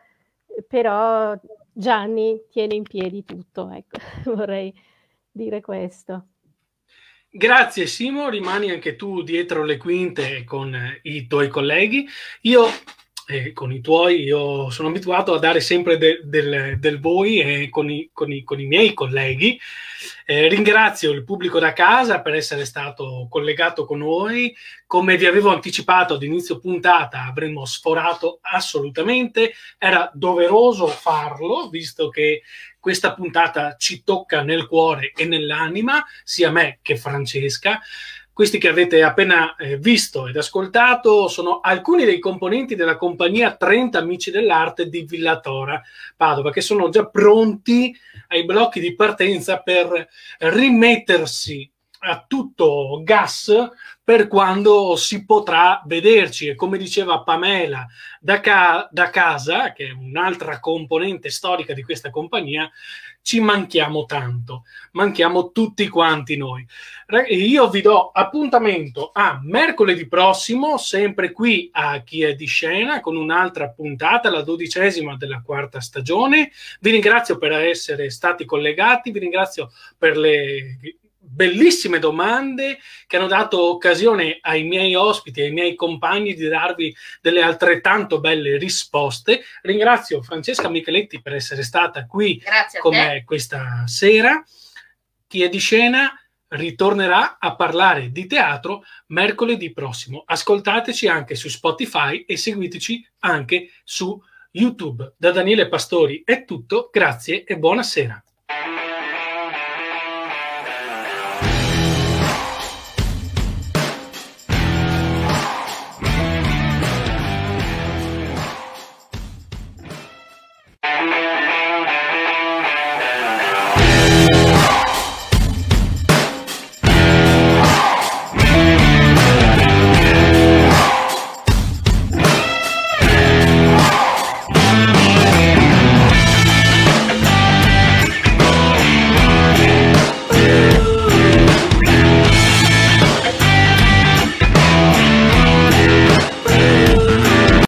E: però Gianni tiene in piedi tutto, ecco, vorrei dire questo.
A: Grazie Simo, rimani anche tu dietro le quinte con eh, i tuoi colleghi. Io eh, con i tuoi, io sono abituato a dare sempre de- del, del voi e con i, con, i, con i miei colleghi. Eh, ringrazio il pubblico da casa per essere stato collegato con noi. Come vi avevo anticipato ad inizio puntata, avremmo sforato assolutamente. Era doveroso farlo, visto che questa puntata ci tocca nel cuore e nell'anima, sia me che Francesca. Questi che avete appena eh, visto ed ascoltato sono alcuni dei componenti della compagnia 30 Amici dell'Arte di Villatora Padova, che sono già pronti ai blocchi di partenza per rimettersi a tutto gas per quando si potrà vederci. E come diceva Pamela da, ca- da casa, che è un'altra componente storica di questa compagnia, ci manchiamo tanto, manchiamo tutti quanti noi. Io vi do appuntamento a mercoledì prossimo, sempre qui a Chi è di scena, con un'altra puntata, la dodicesima della quarta stagione. Vi ringrazio per essere stati collegati, vi ringrazio per le bellissime domande che hanno dato occasione ai miei ospiti, ai miei compagni di darvi delle altrettanto belle risposte. Ringrazio Francesca Micheletti per essere stata qui con me questa sera. Chi è di scena ritornerà a parlare di teatro mercoledì prossimo. Ascoltateci anche su Spotify e seguiteci anche su YouTube. Da Daniele Pastori è tutto, grazie e buonasera.